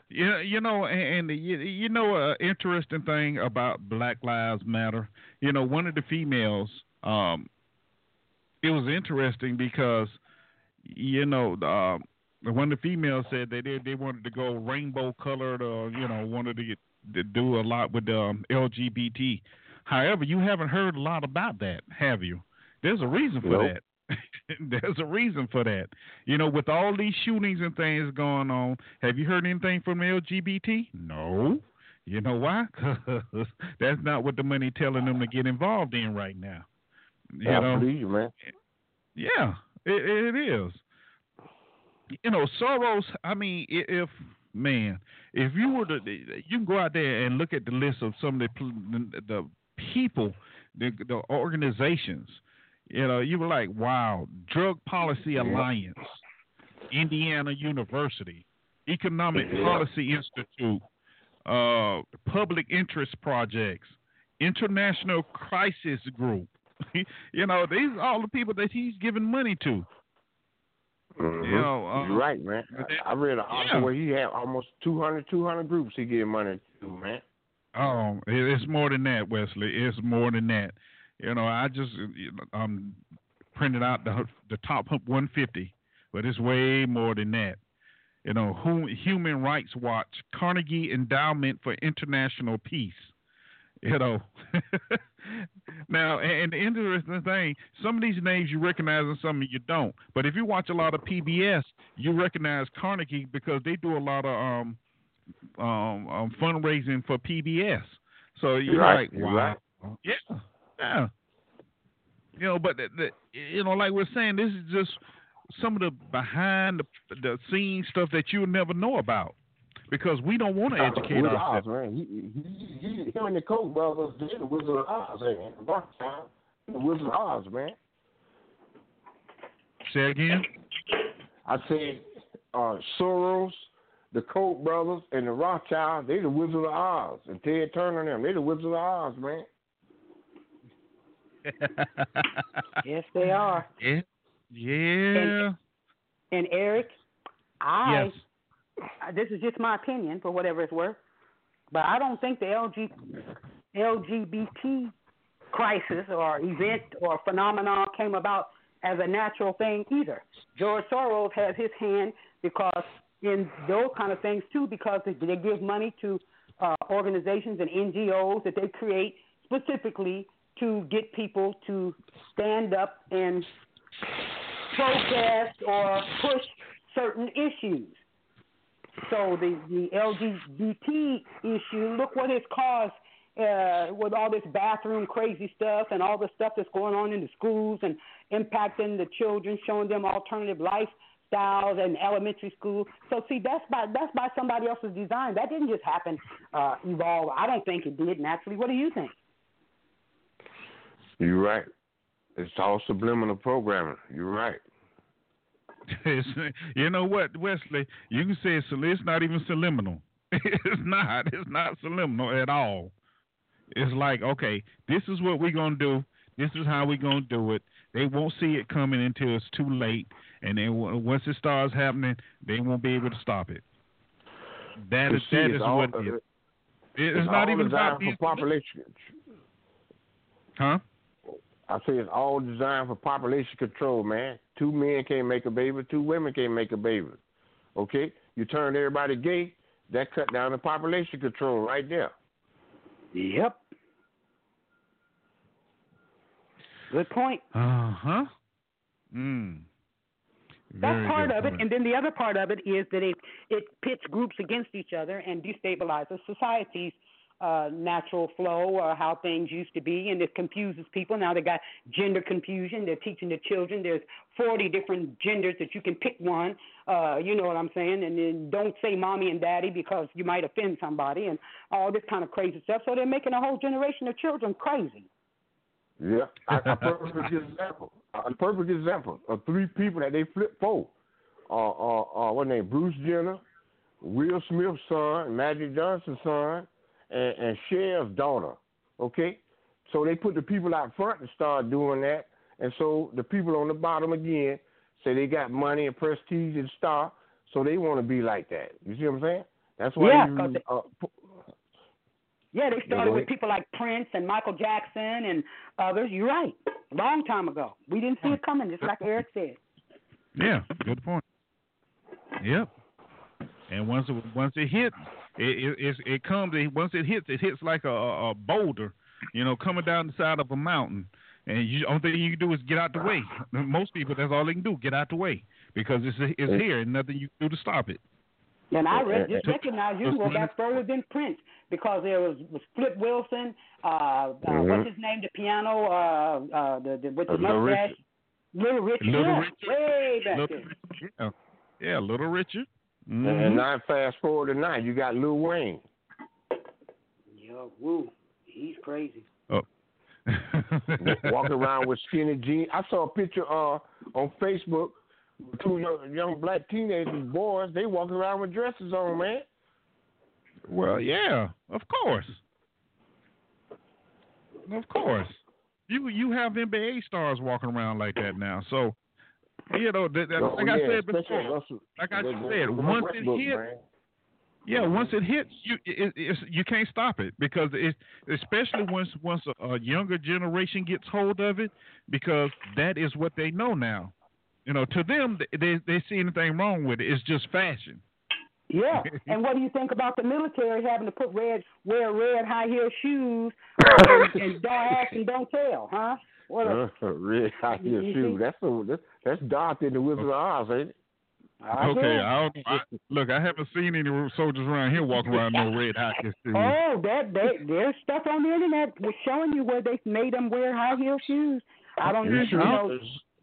You you know, and, and you, you know, a interesting thing about Black Lives Matter. You know, one of the females. Um, it was interesting because, you know, one of the females said they they wanted to go rainbow colored, or you know, wanted to, get, to do a lot with um, LGBT. However, you haven't heard a lot about that, have you? There's a reason for Nope. that. (laughs) There's a reason for that. You know, with all these shootings and things going on, have you heard anything from LGBT? No. You know why? (laughs) 'Cause that's not what the money telling them to get involved in right now. You I know, believe you, man. yeah, it, it is. You know, Soros. I mean, if man, if you were to, you can go out there and look at the list of some of the the people, the, the organizations. You know, you were like, wow, Drug Policy Alliance, Indiana University, Economic Yeah. Policy Institute, uh, Public Interest Projects, International Crisis Group. (laughs) you know, these are all the people that he's giving money to. Mhm. You know, uh, You're right, man. I, I read an article Yeah. where he had almost 200, 200 groups he gave money to, man. Oh, it's more than that, Wesley. It's more than that. You know, I just um printed out the the top 150, but it's way more than that. You know, Hu- Human Rights Watch, Carnegie Endowment for International Peace. You know, (laughs) now and the interesting thing, some of these names you recognize and some of you don't. But if you watch a lot of PBS, you recognize Carnegie because they do a lot of um um, um fundraising for PBS. So you're Right, like, wow, right. yeah, yeah. You know, but the, the, you know, like we're saying, this is just some of the behind the, the scenes stuff that you'll never know about because we don't want to educate Wizard of ourselves. Oz, man. He, he, he, him and the Koch brothers did the Wizard of Oz, man. Rothschild, the Wizard of Oz, man. Say again. I said uh, Soros, the Koch brothers, and the Rothschild, they the Wizard of Oz. And Ted Turner and them, they the Wizard of Oz, man. (laughs) Yes, they are. Yeah. Yeah. And Eric, I Yes. This is just my opinion for whatever it's worth, but I don't think the LG, LGBT crisis or event or phenomenon came about as a natural thing either. George Soros has his hand because in those kind of things too, because they, they give money to uh, organizations and NGOs that they create specifically to get people to stand up and protest or push certain issues. So the the LGBT issue, look what it's caused uh, with all this bathroom crazy stuff and all the stuff that's going on in the schools and impacting the children, showing them alternative lifestyles in elementary school. So see, that's by that's by somebody else's design. That didn't just happen, uh, evolve. I don't think it did naturally. What do you think? You're right. It's all subliminal programming. You're right. It's, (laughs) you know what, Wesley? You can say it's, it's not even subliminal. (laughs) It's not. It's not subliminal at all. It's like, okay, this is what we're gonna do. This is how we're gonna do it. They won't see it coming until it's too late, and then w- once it starts happening, they won't be able to stop it. That is see, that it's is all- what it is. Uh, it- It's, all not even about for these, population. huh? I say it's all designed for population control, man. Two men can't make a baby, two women can't make a baby. Okay? You turn everybody gay, that cut down the population control right there. Yep. Good point. Uh huh. Mm. That's Very part good of it, and then the other part of it is that it it pits groups against each other and destabilizes society's uh, natural flow or how things used to be, and it confuses people. Now they got gender confusion. They're teaching the children there's 40 different genders that you can pick one. Uh, you know what I'm saying? And then don't say mommy and daddy because you might offend somebody, and all this kind of crazy stuff. So they're making a whole generation of children crazy. Yeah, a, perfect example. A perfect example of three people that they flip for. Uh, uh, uh, what name? Bruce Jenner, Will Smith's son, Magic Johnson's son, and, and Cher's daughter. Okay, so they put the people out front and start doing that, and so the people on the bottom again say they got money and prestige and star, so they want to be like that. You see what I'm saying? That's why Yeah, you, 'cause they- uh, pu- Yeah, they started with ahead. people like Prince and Michael Jackson and others. You're right. A long time ago. We didn't see it coming, just like Eric said. Yeah, good point. Yep. And once it, once it hits, it it it's- it comes. It, once it hits, it hits like a, a a boulder, you know, coming down the side of a mountain. And you only thing you can do is get out the way. Most people, that's all they can do, get out the way because it's it's here and nothing you can do to stop it. And I re- just recognize you can go back further than Prince because there was, was Flip Wilson, uh, uh, Mhm. what's his name, the piano, uh, uh, the, the with the Uh, Little mustache, Richard. Little Richard, Little yeah, Richard. way back Little, there. yeah, yeah, Little Richard. And, Mhm. and now fast forward to now, you got Lil Wayne. Yeah, woo, he's crazy. Oh. walking (laughs) around with skinny jeans. I saw a picture uh on Facebook two young, young black teenagers, boys. They walking around with dresses on, man. Well, yeah, of course, of course. You you have NBA stars walking around like that now, so you know, that, that, Oh, like I said before, Russell- like I the- the- said, once Westbrook, it hits, man. yeah, once it hits, you it, it's, you can't stop it because it, especially once once a, a younger generation gets hold of it, because that is what they know now. You know, to them, they they see anything wrong with it. It's just fashion. Yeah, (laughs) and what do you think about the military having to put red, wear red high heel shoes, (laughs) and, and don't ask and don't tell, huh? What a, Uh, red high heel You shoes. see? That's a, that's that's Dorothy in the Wizard of Oz, ain't it? okay, I I, look, I haven't seen any soldiers around here walking around no red high heel shoes. Oh, that that there's stuff on the internet was showing you where they made them wear high heel shoes. I don't You know.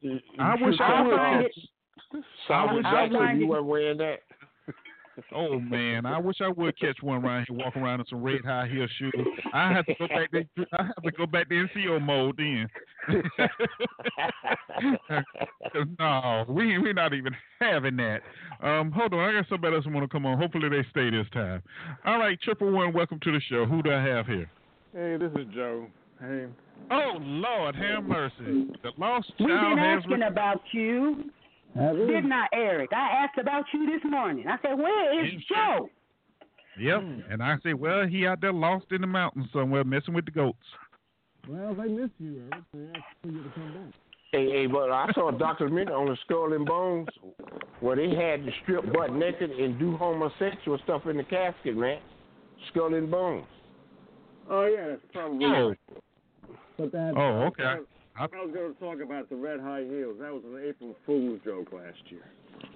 know I wish I I'll would. find catch- it. Wish I Jackson, would. you weren't wearing that. Oh man, I wish I would catch one around here walking around in some red high heel shoes. I have to go back to I have to go back to NCO mode then. (laughs) no, we we're not even having that. Um, hold on, I got somebody else want to come on. Hopefully they stay this time. All right, triple one, welcome to the show. Who do I have here? Hey, this is Joe. Hey. Oh Lord, have mercy. The lost We've child been has asking about you. Didn't I, Eric? I asked about you this morning. I said, Where is Joe? Yep, and I said, well, he out there lost in the mountains somewhere, messing with the goats. Well, they miss you, Eric. They asked for you to come back. Hey, hey, but I saw a documentary on the Skull and Bones where they had to strip butt naked and do homosexual stuff in the casket, man. Skull and Bones. Oh yeah, that's probably. Oh. But that. Oh, okay. I, I was going to talk about the red high heels. That was an April Fool's joke last year.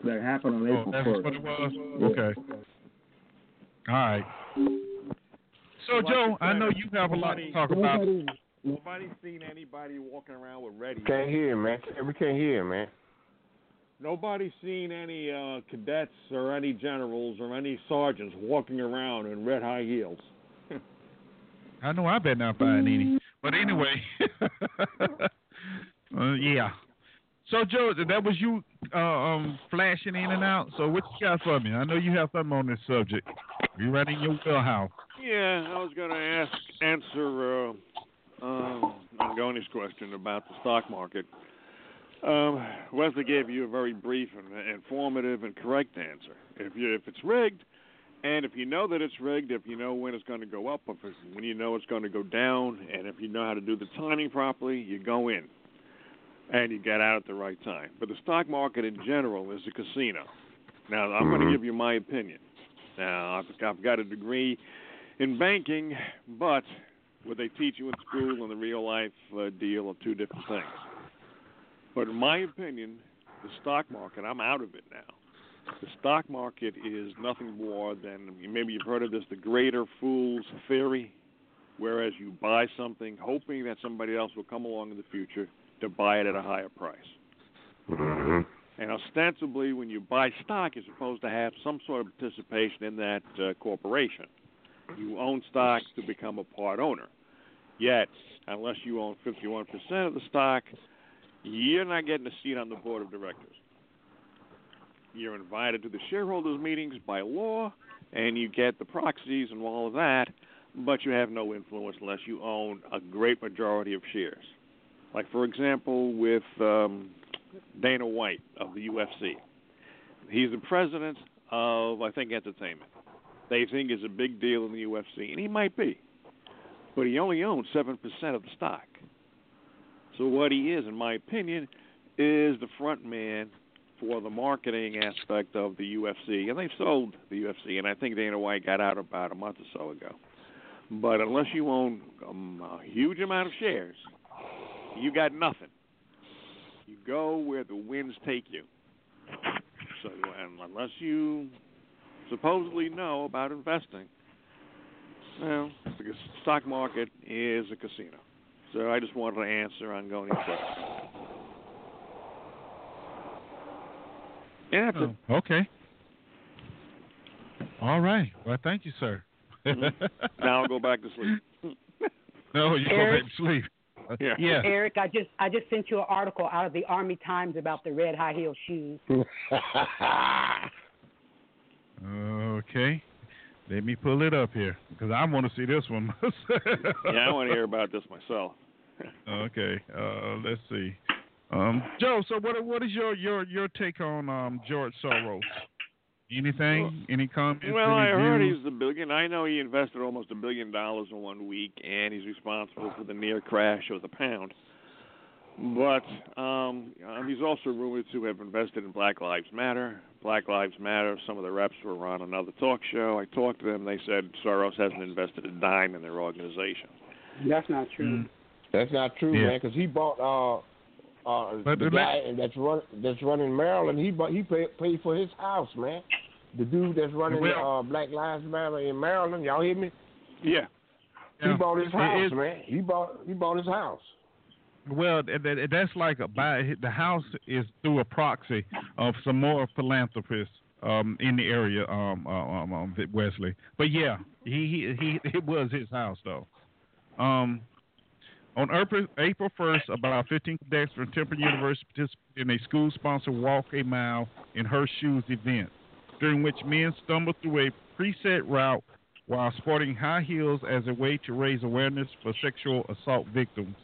That happened on Oh, April that's first. what it was. Okay. All right. So, Joe, I know you have a lot to talk about. Nobody- Nobody seen anybody walking around with red heels? Can't hear, man. We can't hear, man. Nobody seen any uh, cadets or any generals or any sergeants walking around in red high heels. (laughs) I know I better not buying any. But anyway, (laughs) uh, yeah. So, Joe, that was you uh, um, flashing in and out. So, what you got for me? I know you have something on this subject. You right in your wheelhouse. Yeah, I was going to ask, answer uh, um, Ngoni's question about the stock market. Um, Wesley gave you a very brief and informative and correct answer. If you if it's rigged, and if you know that it's rigged, if you know when it's going to go up, if it's, when you know it's going to go down, and if you know how to do the timing properly, you go in, and you get out at the right time. But the stock market in general is a casino. Now, I'm going to give you my opinion. Now, I've, I've got a degree in banking, but what they teach you in school and the real life uh, deal are two different things. But in my opinion, the stock market, I'm out of it now. The stock market is nothing more than maybe you've heard of this, the greater fool's theory, whereas you buy something hoping that somebody else will come along in the future to buy it at a higher price. And ostensibly, when you buy stock, you're supposed to have some sort of participation in that uh, corporation. You own stock to become a part owner. Yet, unless you own 51% of the stock, you're not getting a seat on the board of directors. You're invited to the shareholders' meetings by law, and you get the proxies and all of that, but you have no influence unless you own a great majority of shares. Like, for example, with um, Dana White of the UFC. He's the president of, I think, entertainment. They think is a big deal in the UFC, and he might be. But he only owns 7% of the stock. So what he is, in my opinion, is the front man for the marketing aspect of the UFC. And they've sold the UFC, and I think Dana White got out about a month or so ago. But unless you own um, a huge amount of shares, you got nothing. You go where the winds take you. So, and unless you supposedly know about investing, well, the stock market is a casino. So I just wanted to answer on going question. Yeah, that's it. Oh, okay. All right. Well, thank you, sir. Mhm. now I'll go back to sleep. (laughs) no, you Eric? go back to sleep. Yeah. Yeah. Eric, I just I just sent you an article out of the Army Times about the red high heel shoes. (laughs) Okay. Let me pull it up here because I want to see this one. (laughs) yeah, I want to hear about this myself. Okay. Uh, let's see. Um, Joe, so what what is your your your take on um, George Soros? Anything? Any comments? Well, any I heard views? he's a billion. I know he invested almost a billion dollars in one week, and he's responsible for the near crash of the pound. But um, um, he's also rumored to have invested in Black Lives Matter. Black Lives Matter. Some of the reps were on another talk show. I talked to them. They said Soros hasn't invested a dime in their organization. That's not true. That's not true, Yeah. man, because he bought uh uh But the guy that's run that's running Maryland. He he paid paid for his house, man. The dude that's running Well- uh Black Lives Matter in Maryland. Y'all hear me? Yeah. He Yeah. bought his It house, man. He bought he bought his house. Well, that, that, that's like a buy. The house is through a proxy of some more philanthropists um, in the area, um, uh, um, um, Wesley. But yeah, he, he he it was his house though. Um, on April April first, about 15 cadets from Temple University participated in a school-sponsored Walk a Mile in Her Shoes event, during which men stumbled through a preset route while sporting high heels as a way to raise awareness for sexual assault victims.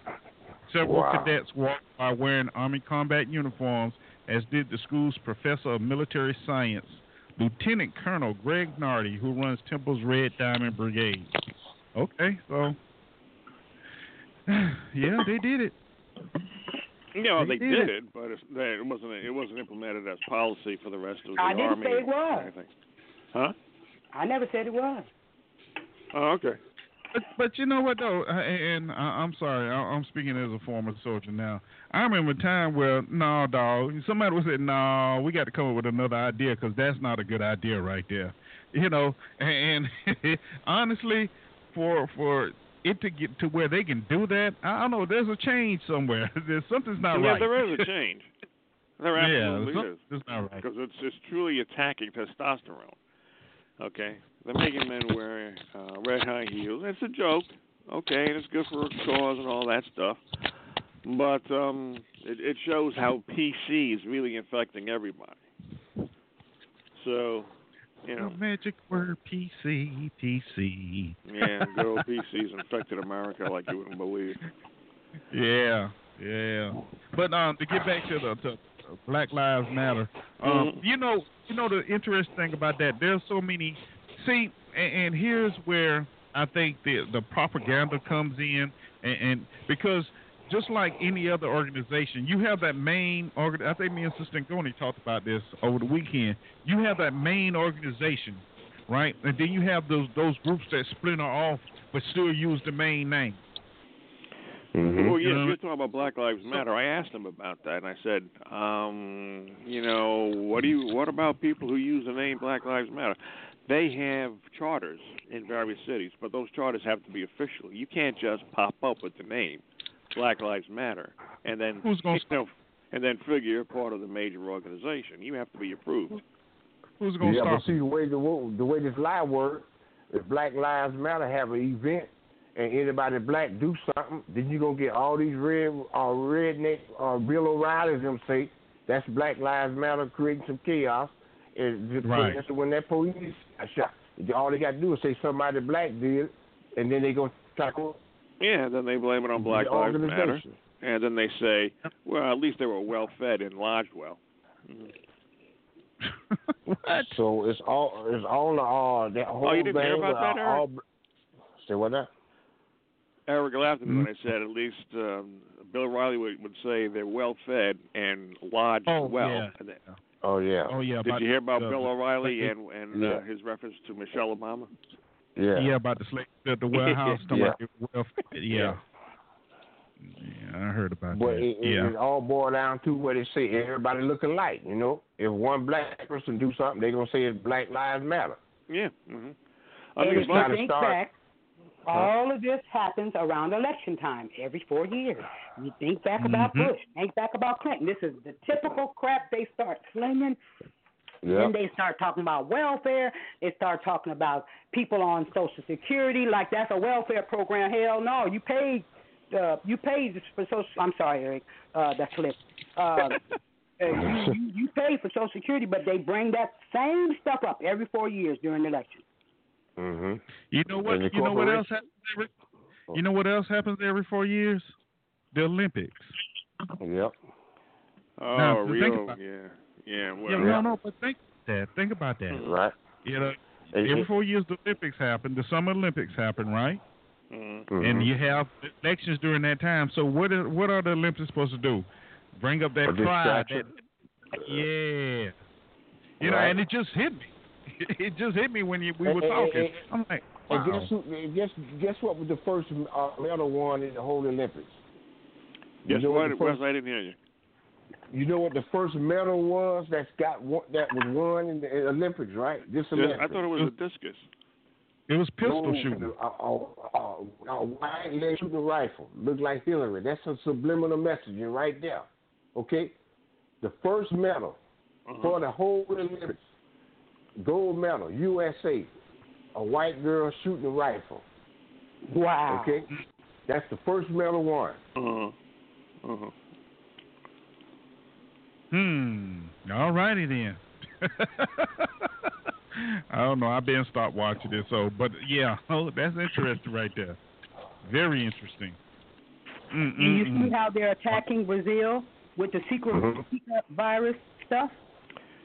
Several Wow. cadets walked by wearing Army combat uniforms, as did the school's professor of military science, Lieutenant Colonel Greg Nardi, who runs Temple's Red Diamond Brigade. Okay, so (laughs) yeah, they did it. You know, They they did did it. it, but it's, they, it wasn't it wasn't implemented as policy for the rest of the I didn't army. say it was. Huh? I never said it was. Oh, okay. But, but you know what though, Uh, and I, I'm sorry, I, I'm speaking as a former soldier now. I remember a time where, no, dog, somebody was saying, no, we got to come up with another idea because that's not a good idea right there. You know, and, and (laughs) honestly, for for it to get to where they can do that, I don't know. There's a change somewhere. (laughs) There's something's not yeah, right. Yeah, there is a (laughs) change. There Yeah, absolutely some- is. it's not right. Because it's it's truly attacking testosterone. Okay, they're making men wear uh, red high heels. It's a joke. Okay, and it's good for a cause and all that stuff. But um, it, it shows how PC is really infecting everybody. So, you know, The magic word PC, PC. yeah, good old (laughs) PC's infected America like you wouldn't believe. Yeah, yeah. But um, to get back to the to Black Lives Matter, um, Mhm. you know, you know the interesting thing about that. There's so many. See, and, and here's where I think the the propaganda comes in, and, and because just like any other organization, you have that main organ. I think me and Sister Ngoni talked about this over the weekend. You have that main organization, right? And then you have those those groups that splinter off but still use the main name. Mm-hmm. Well, yeah, Mhm. if you're talking about Black Lives Matter, I asked him about that, and I said, um, you know, what do you, what about people who use the name Black Lives Matter? They have charters in various cities, but those charters have to be official. You can't just pop up with the name Black Lives Matter and then Who's gonna you know, and then figure you're part of the major organization. You have to be approved. Who's gonna yeah, stop but see the way the the way this lie works, if Black Lives Matter have an event and anybody black do something, then you gonna get all these red uh, redneck uh, Bill O'Reilly's them say that's Black Lives Matter creating some chaos. And just Right. that's when that police shot. All they got to do is say somebody black did, and then they gonna tackle Yeah, then they blame it on Black the Lives Matter, and then they say, well, at least they were well fed and lodged well. (laughs) what? So it's all it's all uh that whole Oh, you didn't hear thing, about that, all, say what now? Eric laughed at me when Mm-hmm. I said at least um, Bill O'Reilly would, would say they're well fed and lodged Oh, well. yeah. They- Oh yeah. Oh yeah. Did you hear about the- Bill O'Reilly the- and and Yeah. uh, his reference to Michelle Obama? Yeah. Yeah, about the slave, the, the warehouse. (laughs) talking Yeah. about the welfare. (laughs) Yeah. Yeah, I heard about But that. it, it, yeah. it all boils down to what they say. Everybody look alike, you know. If one black person do something, they gonna say it's Black Lives Matter. Yeah. hmm I And think if it's you think start- back, all of this happens around election time every four years. You think back about Mhm. Bush, think back about Clinton. This is the typical crap they start slinging. Yeah. Then they start talking about welfare. They start talking about people on Social Security, like that's a welfare program. Hell no, you paid, uh, you paid for Social. I'm sorry, Eric, uh, that's lit. Uh, (laughs) uh, you, you you pay for Social Security, but they bring that same stuff up every four years during the election. Mm-hmm. You know what? You know what else happens every? You know what else happens every four years? The Olympics. Yep. oh, Now, think about- yeah, yeah. Well, Yeah, no, no, but think that. Think about that. Right. You know, And- every four years the Olympics happen. The Summer Olympics happen, right? mhm. Mhm. And you have elections during that time. So what are what are the Olympics supposed to do? Bring up that A pride. That, yeah. You know, and it just hit me. (laughs) It just hit me when you, we And- were and- talking. and- I'm like, And wow. guess who? Guess guess what was the first uh, medal won in the whole Olympics? You know what? the It was first- I didn't hear you. You know what the first medal was that's got that was won in the Olympics, right? This Yes, Olympics. I thought it was a discus. It was pistol No, shooting. A, a, a, a white lady shooting a rifle. Look like Hillary. That's a subliminal messaging right there. Okay? The first medal Uh-huh. for the whole Olympics. Gold medal, USA. A white girl shooting a rifle. Wow. Okay? That's the first medal won. Uh-huh. Uh-huh. Hmm. All righty then. (laughs) I don't know. I've been stopped watching it, so but yeah, (laughs) oh, that's interesting right there. Very interesting. And you see Mm-mm-mm. how they're attacking Brazil with the secret, Mhm. virus stuff?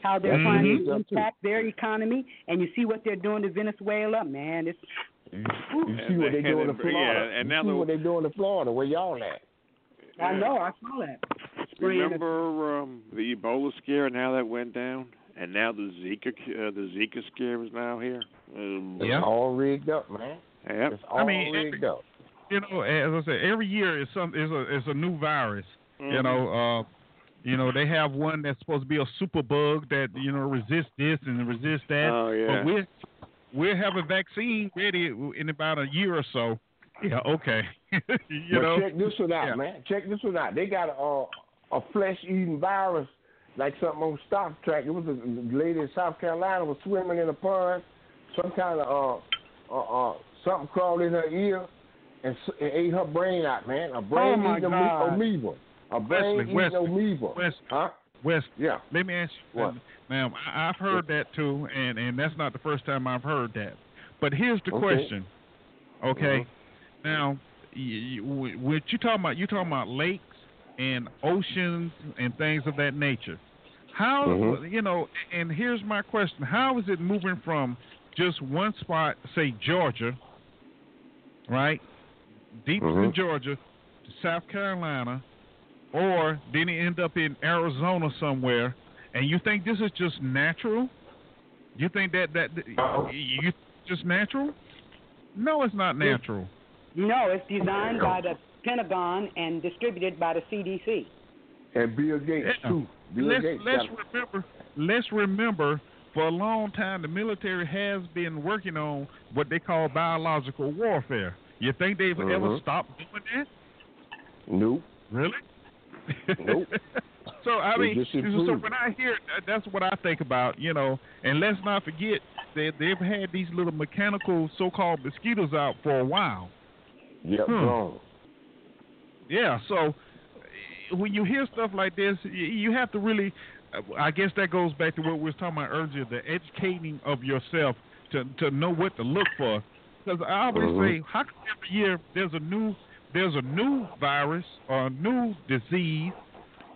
How they're Mhm. trying to impact their economy, and you see what they're doing to Venezuela. Man, it's You, you see what they're doing and to Florida. yeah, and you see the- what they're doing to Florida. Where y'all at? I know I saw that. Spraying Remember um, the Ebola scare and how that went down, and now the Zika uh, the Zika scare is now here. Um, Yeah. All rigged up, man. Yep. That's I mean, rigged up. you know, as I said, every year is some is a is a new virus. You Mhm. know, uh, you know they have one that's supposed to be a super bug that you know resists this and resist that. Oh, yeah. But we're we'll have a vaccine ready in about a year or so. Yeah, okay. (laughs) you but know, check this one out, Yeah. man. Check this one out. They got a uh, a flesh eating virus like something on Star Trek. It was a lady in South Carolina was swimming in a pond. Some kind of uh uh, uh something crawled in her ear and, and ate her brain out, man. A brain oh eating God. amoeba. A brain Wesley, eating Wesley, amoeba. Wesley, Huh? West. Yeah. Let me ask you, What? ma'am. I, I've heard that too, and and that's not the first time I've heard that. But here's the Okay. question. Okay. Mhm. Now, y- y- what you talking about? You talking about lakes and oceans and things of that nature? How Mhm. you know? And here's my question: How is it moving from just one spot, say Georgia, right, deep Mhm. in Georgia, to South Carolina, or then it end up in Arizona somewhere? And you think this is just natural? You think that that you just natural? No, it's not natural. No, it's designed by the Pentagon and distributed by the CDC. And Bill Gates Yeah. too. Bill let's Gates. let's remember let's remember for a long time the military has been working on what they call biological warfare. You think they've ever Mhm. stopped doing that? Nope. Really? Nope. (laughs) so I They mean, so when I hear that's what I think about, you know. And let's not forget that they've had these little mechanical so-called mosquitoes out for a while. Yep, Hmm. wrong. Yeah, so when you hear stuff like this, you have to really. uh, I guess that goes back to what we were talking about earlier: the educating of yourself to to know what to look for. Because I always Mhm. say, how come every year there's a new there's a new virus or a new disease,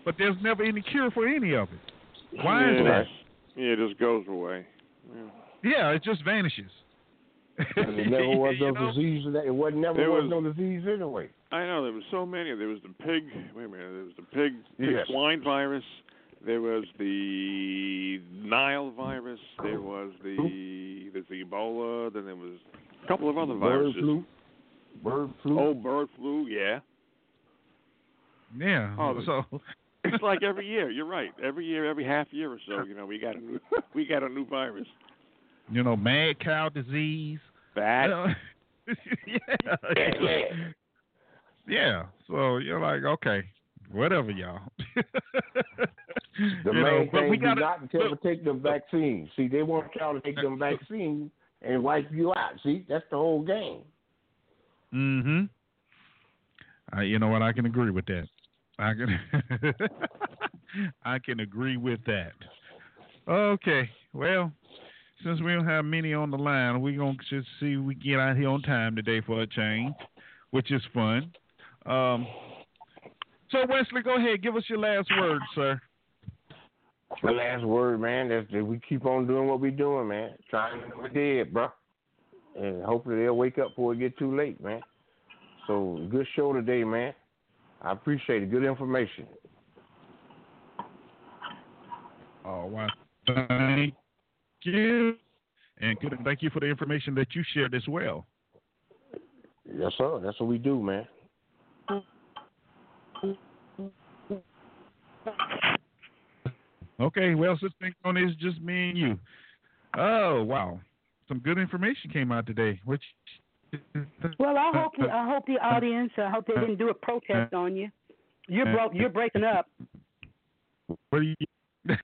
but there's never any cure for any of it? Why yeah, is that? Yeah, it just goes away. Yeah. Yeah, it just vanishes. And there (laughs) never was no You know? disease. That it wasn't never There was, was- no disease anyway. I know there was so many. There was the pig. Wait a minute. There was the pig, pig Yes. swine virus. There was the Nile virus. There was the there's the Ebola. Then there was a couple of other Bird viruses. flu. Bird flu. Oh, bird flu. Yeah. Yeah. Oh, so (laughs) It's like every year. You're right. Every year, every half year or so, you know, we got a new we got a new virus. you know, mad cow disease. That. (laughs) Uh, yeah. (laughs) yeah. So you're like, okay, whatever, y'all. (laughs) The you main know, thing we is got not to ever take the vaccine. See, they want y'all to take them vaccine and wipe you out. See, that's the whole game. Mm-hmm. Uh, you know what? I can agree with that. I can. (laughs) I can agree with that. Okay. Well, since we don't have many on the line, we're gonna just see if we get out here on time today for a change, which is fun. Um, so Wesley, go ahead. Give us your last word, sir. The last word, man, is that we keep on doing what we're doing, man. Trying to we're dead, bro. And hopefully they'll wake up before it get too late, man. So good show today, man. I appreciate it. Good information. Oh, wow. Thank you. And good, thank you for the information that you shared as well. Yes, sir. That's what we do, man. Okay, well, since on is just me and you. Oh, wow. Some good information came out today. Which Well, I hope you, I hope the audience. I hope they didn't do a protest on you. You're broke. You're breaking up. What do you? (laughs)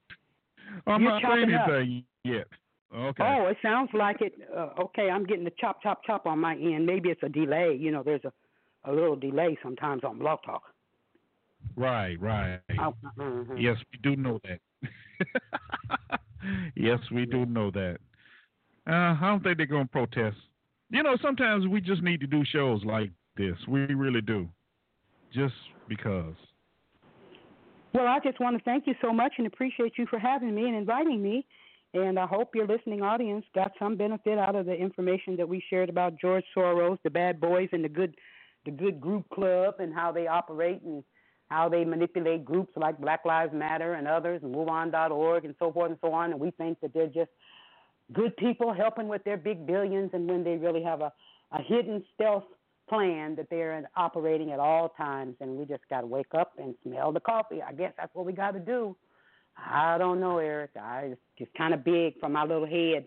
I'm You're not saying chopping up. anything yet. Okay. Oh, it sounds like it. Uh, okay, I'm getting the chop, chop, chop on my end. Maybe it's a delay. You know, there's a a little delay sometimes on BlogTalk. Right, right. Oh, mhm. Yes, we do know that. (laughs) yes, we do know that. Uh, I don't think they're going to protest. You know, sometimes we just need to do shows like this. We really do. Just because. Well, I just want to thank you so much and appreciate you for having me and inviting me. And I hope your listening audience got some benefit out of the information that we shared about George Soros, the bad boys, and the good, the good group club, and how they operate and how they manipulate groups like Black Lives Matter and others, and MoveOn.org, and so forth and so on. And we think that they're just good people helping with their big billions, and when they really have a, a hidden stealth plan that they're operating at all times, and we just got to wake up and smell the coffee. I guess that's what we got to do. I don't know, Eric. I it's, it's kind of big for my little head.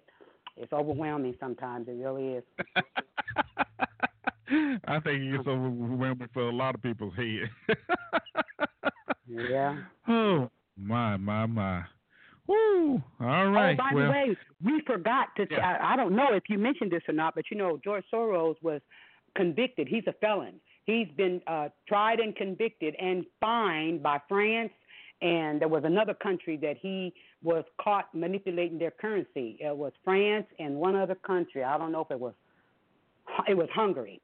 It's overwhelming sometimes. It really is. (laughs) (laughs) I think it's overwhelming for a lot of people's head. yeah. (laughs) Oh my my my. Woo! All right. Oh, by well, the way, we forgot to. Yeah. I, I don't know if you mentioned this or not, but you know, George Soros was convicted. He's a felon. He's been uh, tried and convicted and fined by France, and there was another country that he was caught manipulating their currency. It was France and one other country. I don't know if it was. It was Hungary,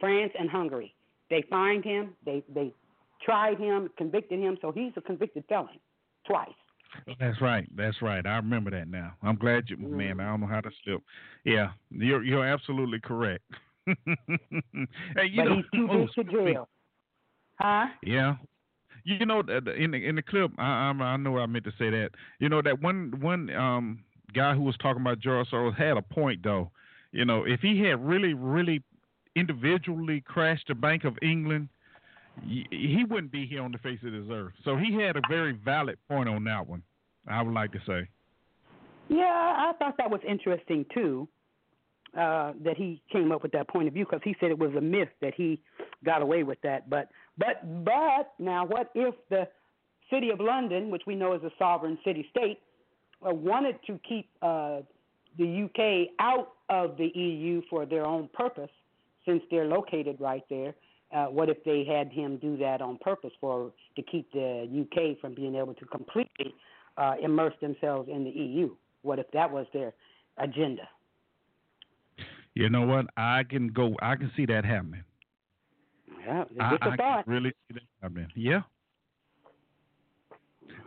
France and Hungary. They fined him. They they tried him, convicted him. So he's a convicted felon, twice. That's right. That's right. I remember that now. I'm glad you, Mm. man. I don't know how to slip. Yeah, you're you're absolutely correct. (laughs) hey, you but know, he's too oh, to (laughs) jail. Huh? Yeah. You know, the- in the in the clip, I, I I know I meant to say that. You know that one one um guy who was talking about George Soros had a point though. You know, if he had really really individually crashed the Bank of England, he wouldn't be here on the face of this earth. So he had a very valid point on that one. I would like to say. Yeah, I thought that was interesting too. Uh, that he came up with that point of view because he said it was a myth that he got away with that. But but but now, what if the city of London, which we know is a sovereign city state, uh, wanted to keep uh, the UK out of the EU for their own purpose, since they're located right there? Uh, what if they had him do that on purpose for to keep the UK from being able to completely uh, immerse themselves in the EU? What if that was their agenda? You know what? I can go. I can see that happening. Yeah, it's I, just a I thought. can really see that happening. Yeah.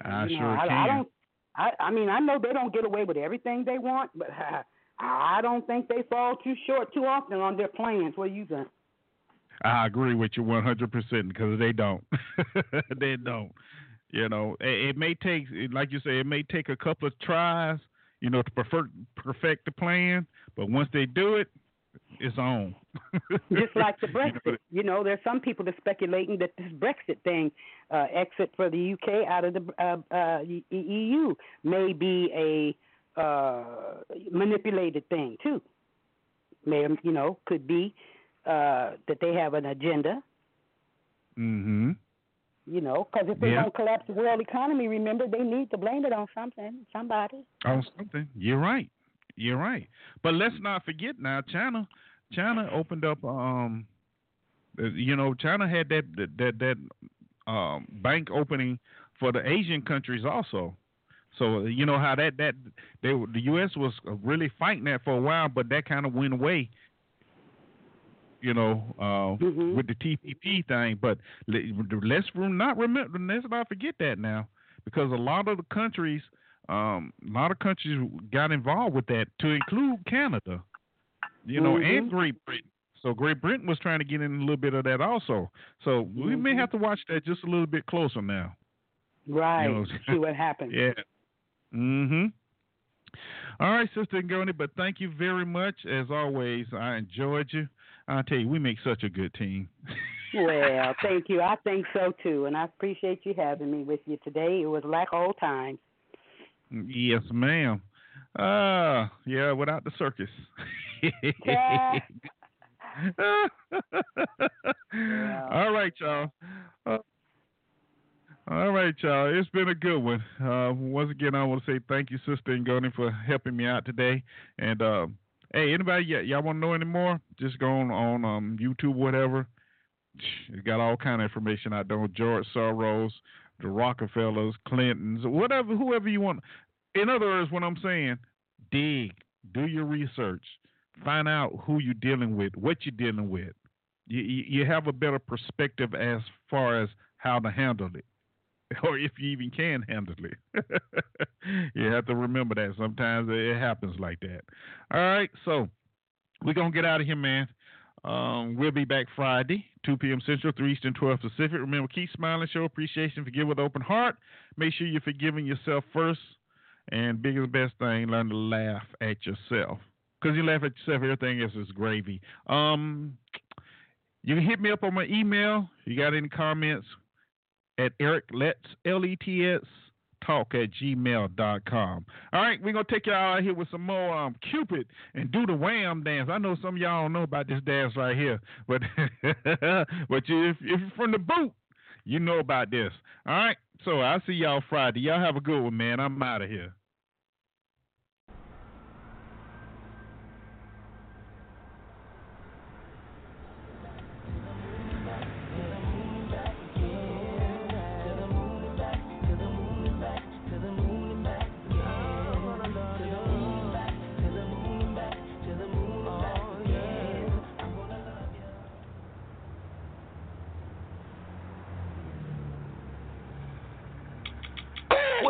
I You know, sure I, can. I don't. I, I mean, I know they don't get away with everything they want, but (laughs) I don't think they fall too short too often on their plans. What do you think? I agree with you 100% because they don't. (laughs) they don't. You know, it, it may take, like you say, it may take a couple of tries, you know, to perfect, perfect the plan, but once they do it, it's on. (laughs) Just like the (laughs) You know, Brexit. You know, there's some people that speculating that this Brexit thing, uh, exit for the UK out of the uh, uh, EU, may be a uh, manipulated thing too. May you know could be uh, that they have an agenda. mm-hmm. You know, because if they Yeah. don't collapse the world economy, remember they need to blame it on something, somebody. On something. You're right. You're right. But let's not forget now, China. China opened up. Um, uh, you know, China had that that that, that um, bank opening for the Asian countries also. So you know how that that they the U.S. was really fighting that for a while, but that kind of went away. You know, uh, with the TPP thing. But let's not remember. Let's not forget that now, because a lot of the countries um, a lot of countries got involved with that, to include Canada, you know, and Mhm. Great Britain. So Great Britain was trying to get in a little bit of that also. So we may Mhm. have to watch that just a little bit closer now. Right. know, See what (laughs) happens. Yeah. Mm-hmm. All right, Sister Ngoni, but thank you very much. As always, I enjoyed you. I tell you, we make such a good team. Well, (laughs) thank you. I think so too, and I appreciate you having me with you today. It was like old times. Yes, ma'am. Uh, yeah, without the circus. Yeah. (laughs) All right, y'all. (laughs) Uh, all right, y'all. It's been a good one. Uh, once again, I want to say thank you, Sister Ngoni, for helping me out today. And uh, hey, anybody, y- y'all want to know any more? Just go on on um, YouTube, whatever. It's got all kind of information out there. on George Soros, the Rockefellers, Clintons, whatever, whoever you want. In other words, what I'm saying, dig, do your research, find out who you're dealing with, what you're dealing with. You, you, you have a better perspective as far as how to handle it, (laughs) or if you even can handle it. (laughs) you uh-huh. have to remember that. Sometimes it happens like that. All right, so we're gonna get out of here, man. Um, we'll be back Friday, 2 p.m. Central, 3 Eastern, 12 Pacific. Remember, keep smiling, show appreciation, forgive with open heart. Make sure you're forgiving yourself first. And biggest best thing, learn to laugh at yourself. Because you laugh at yourself, everything else is gravy. Um, you can hit me up on my email. You got any comments? at Eric Let's, L-E-T-S, talk at gmail.com. All right, we're going to take y'all out here with some more um, Cupid and do the wham dance. I know some y'all don't know about this dance right here, but, (laughs) but you, if, if you're from the boot, you know about this. All right, so I'll see y'all Friday. Y'all have a good one, man. I'm out of here.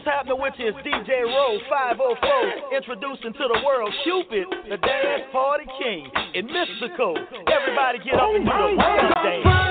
what's happening, which is DJ Rowe 504, introducing to the world Cupid, the dance party king in Mexico. Everybody get up and do the world dance.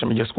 Przepraszam, idziesz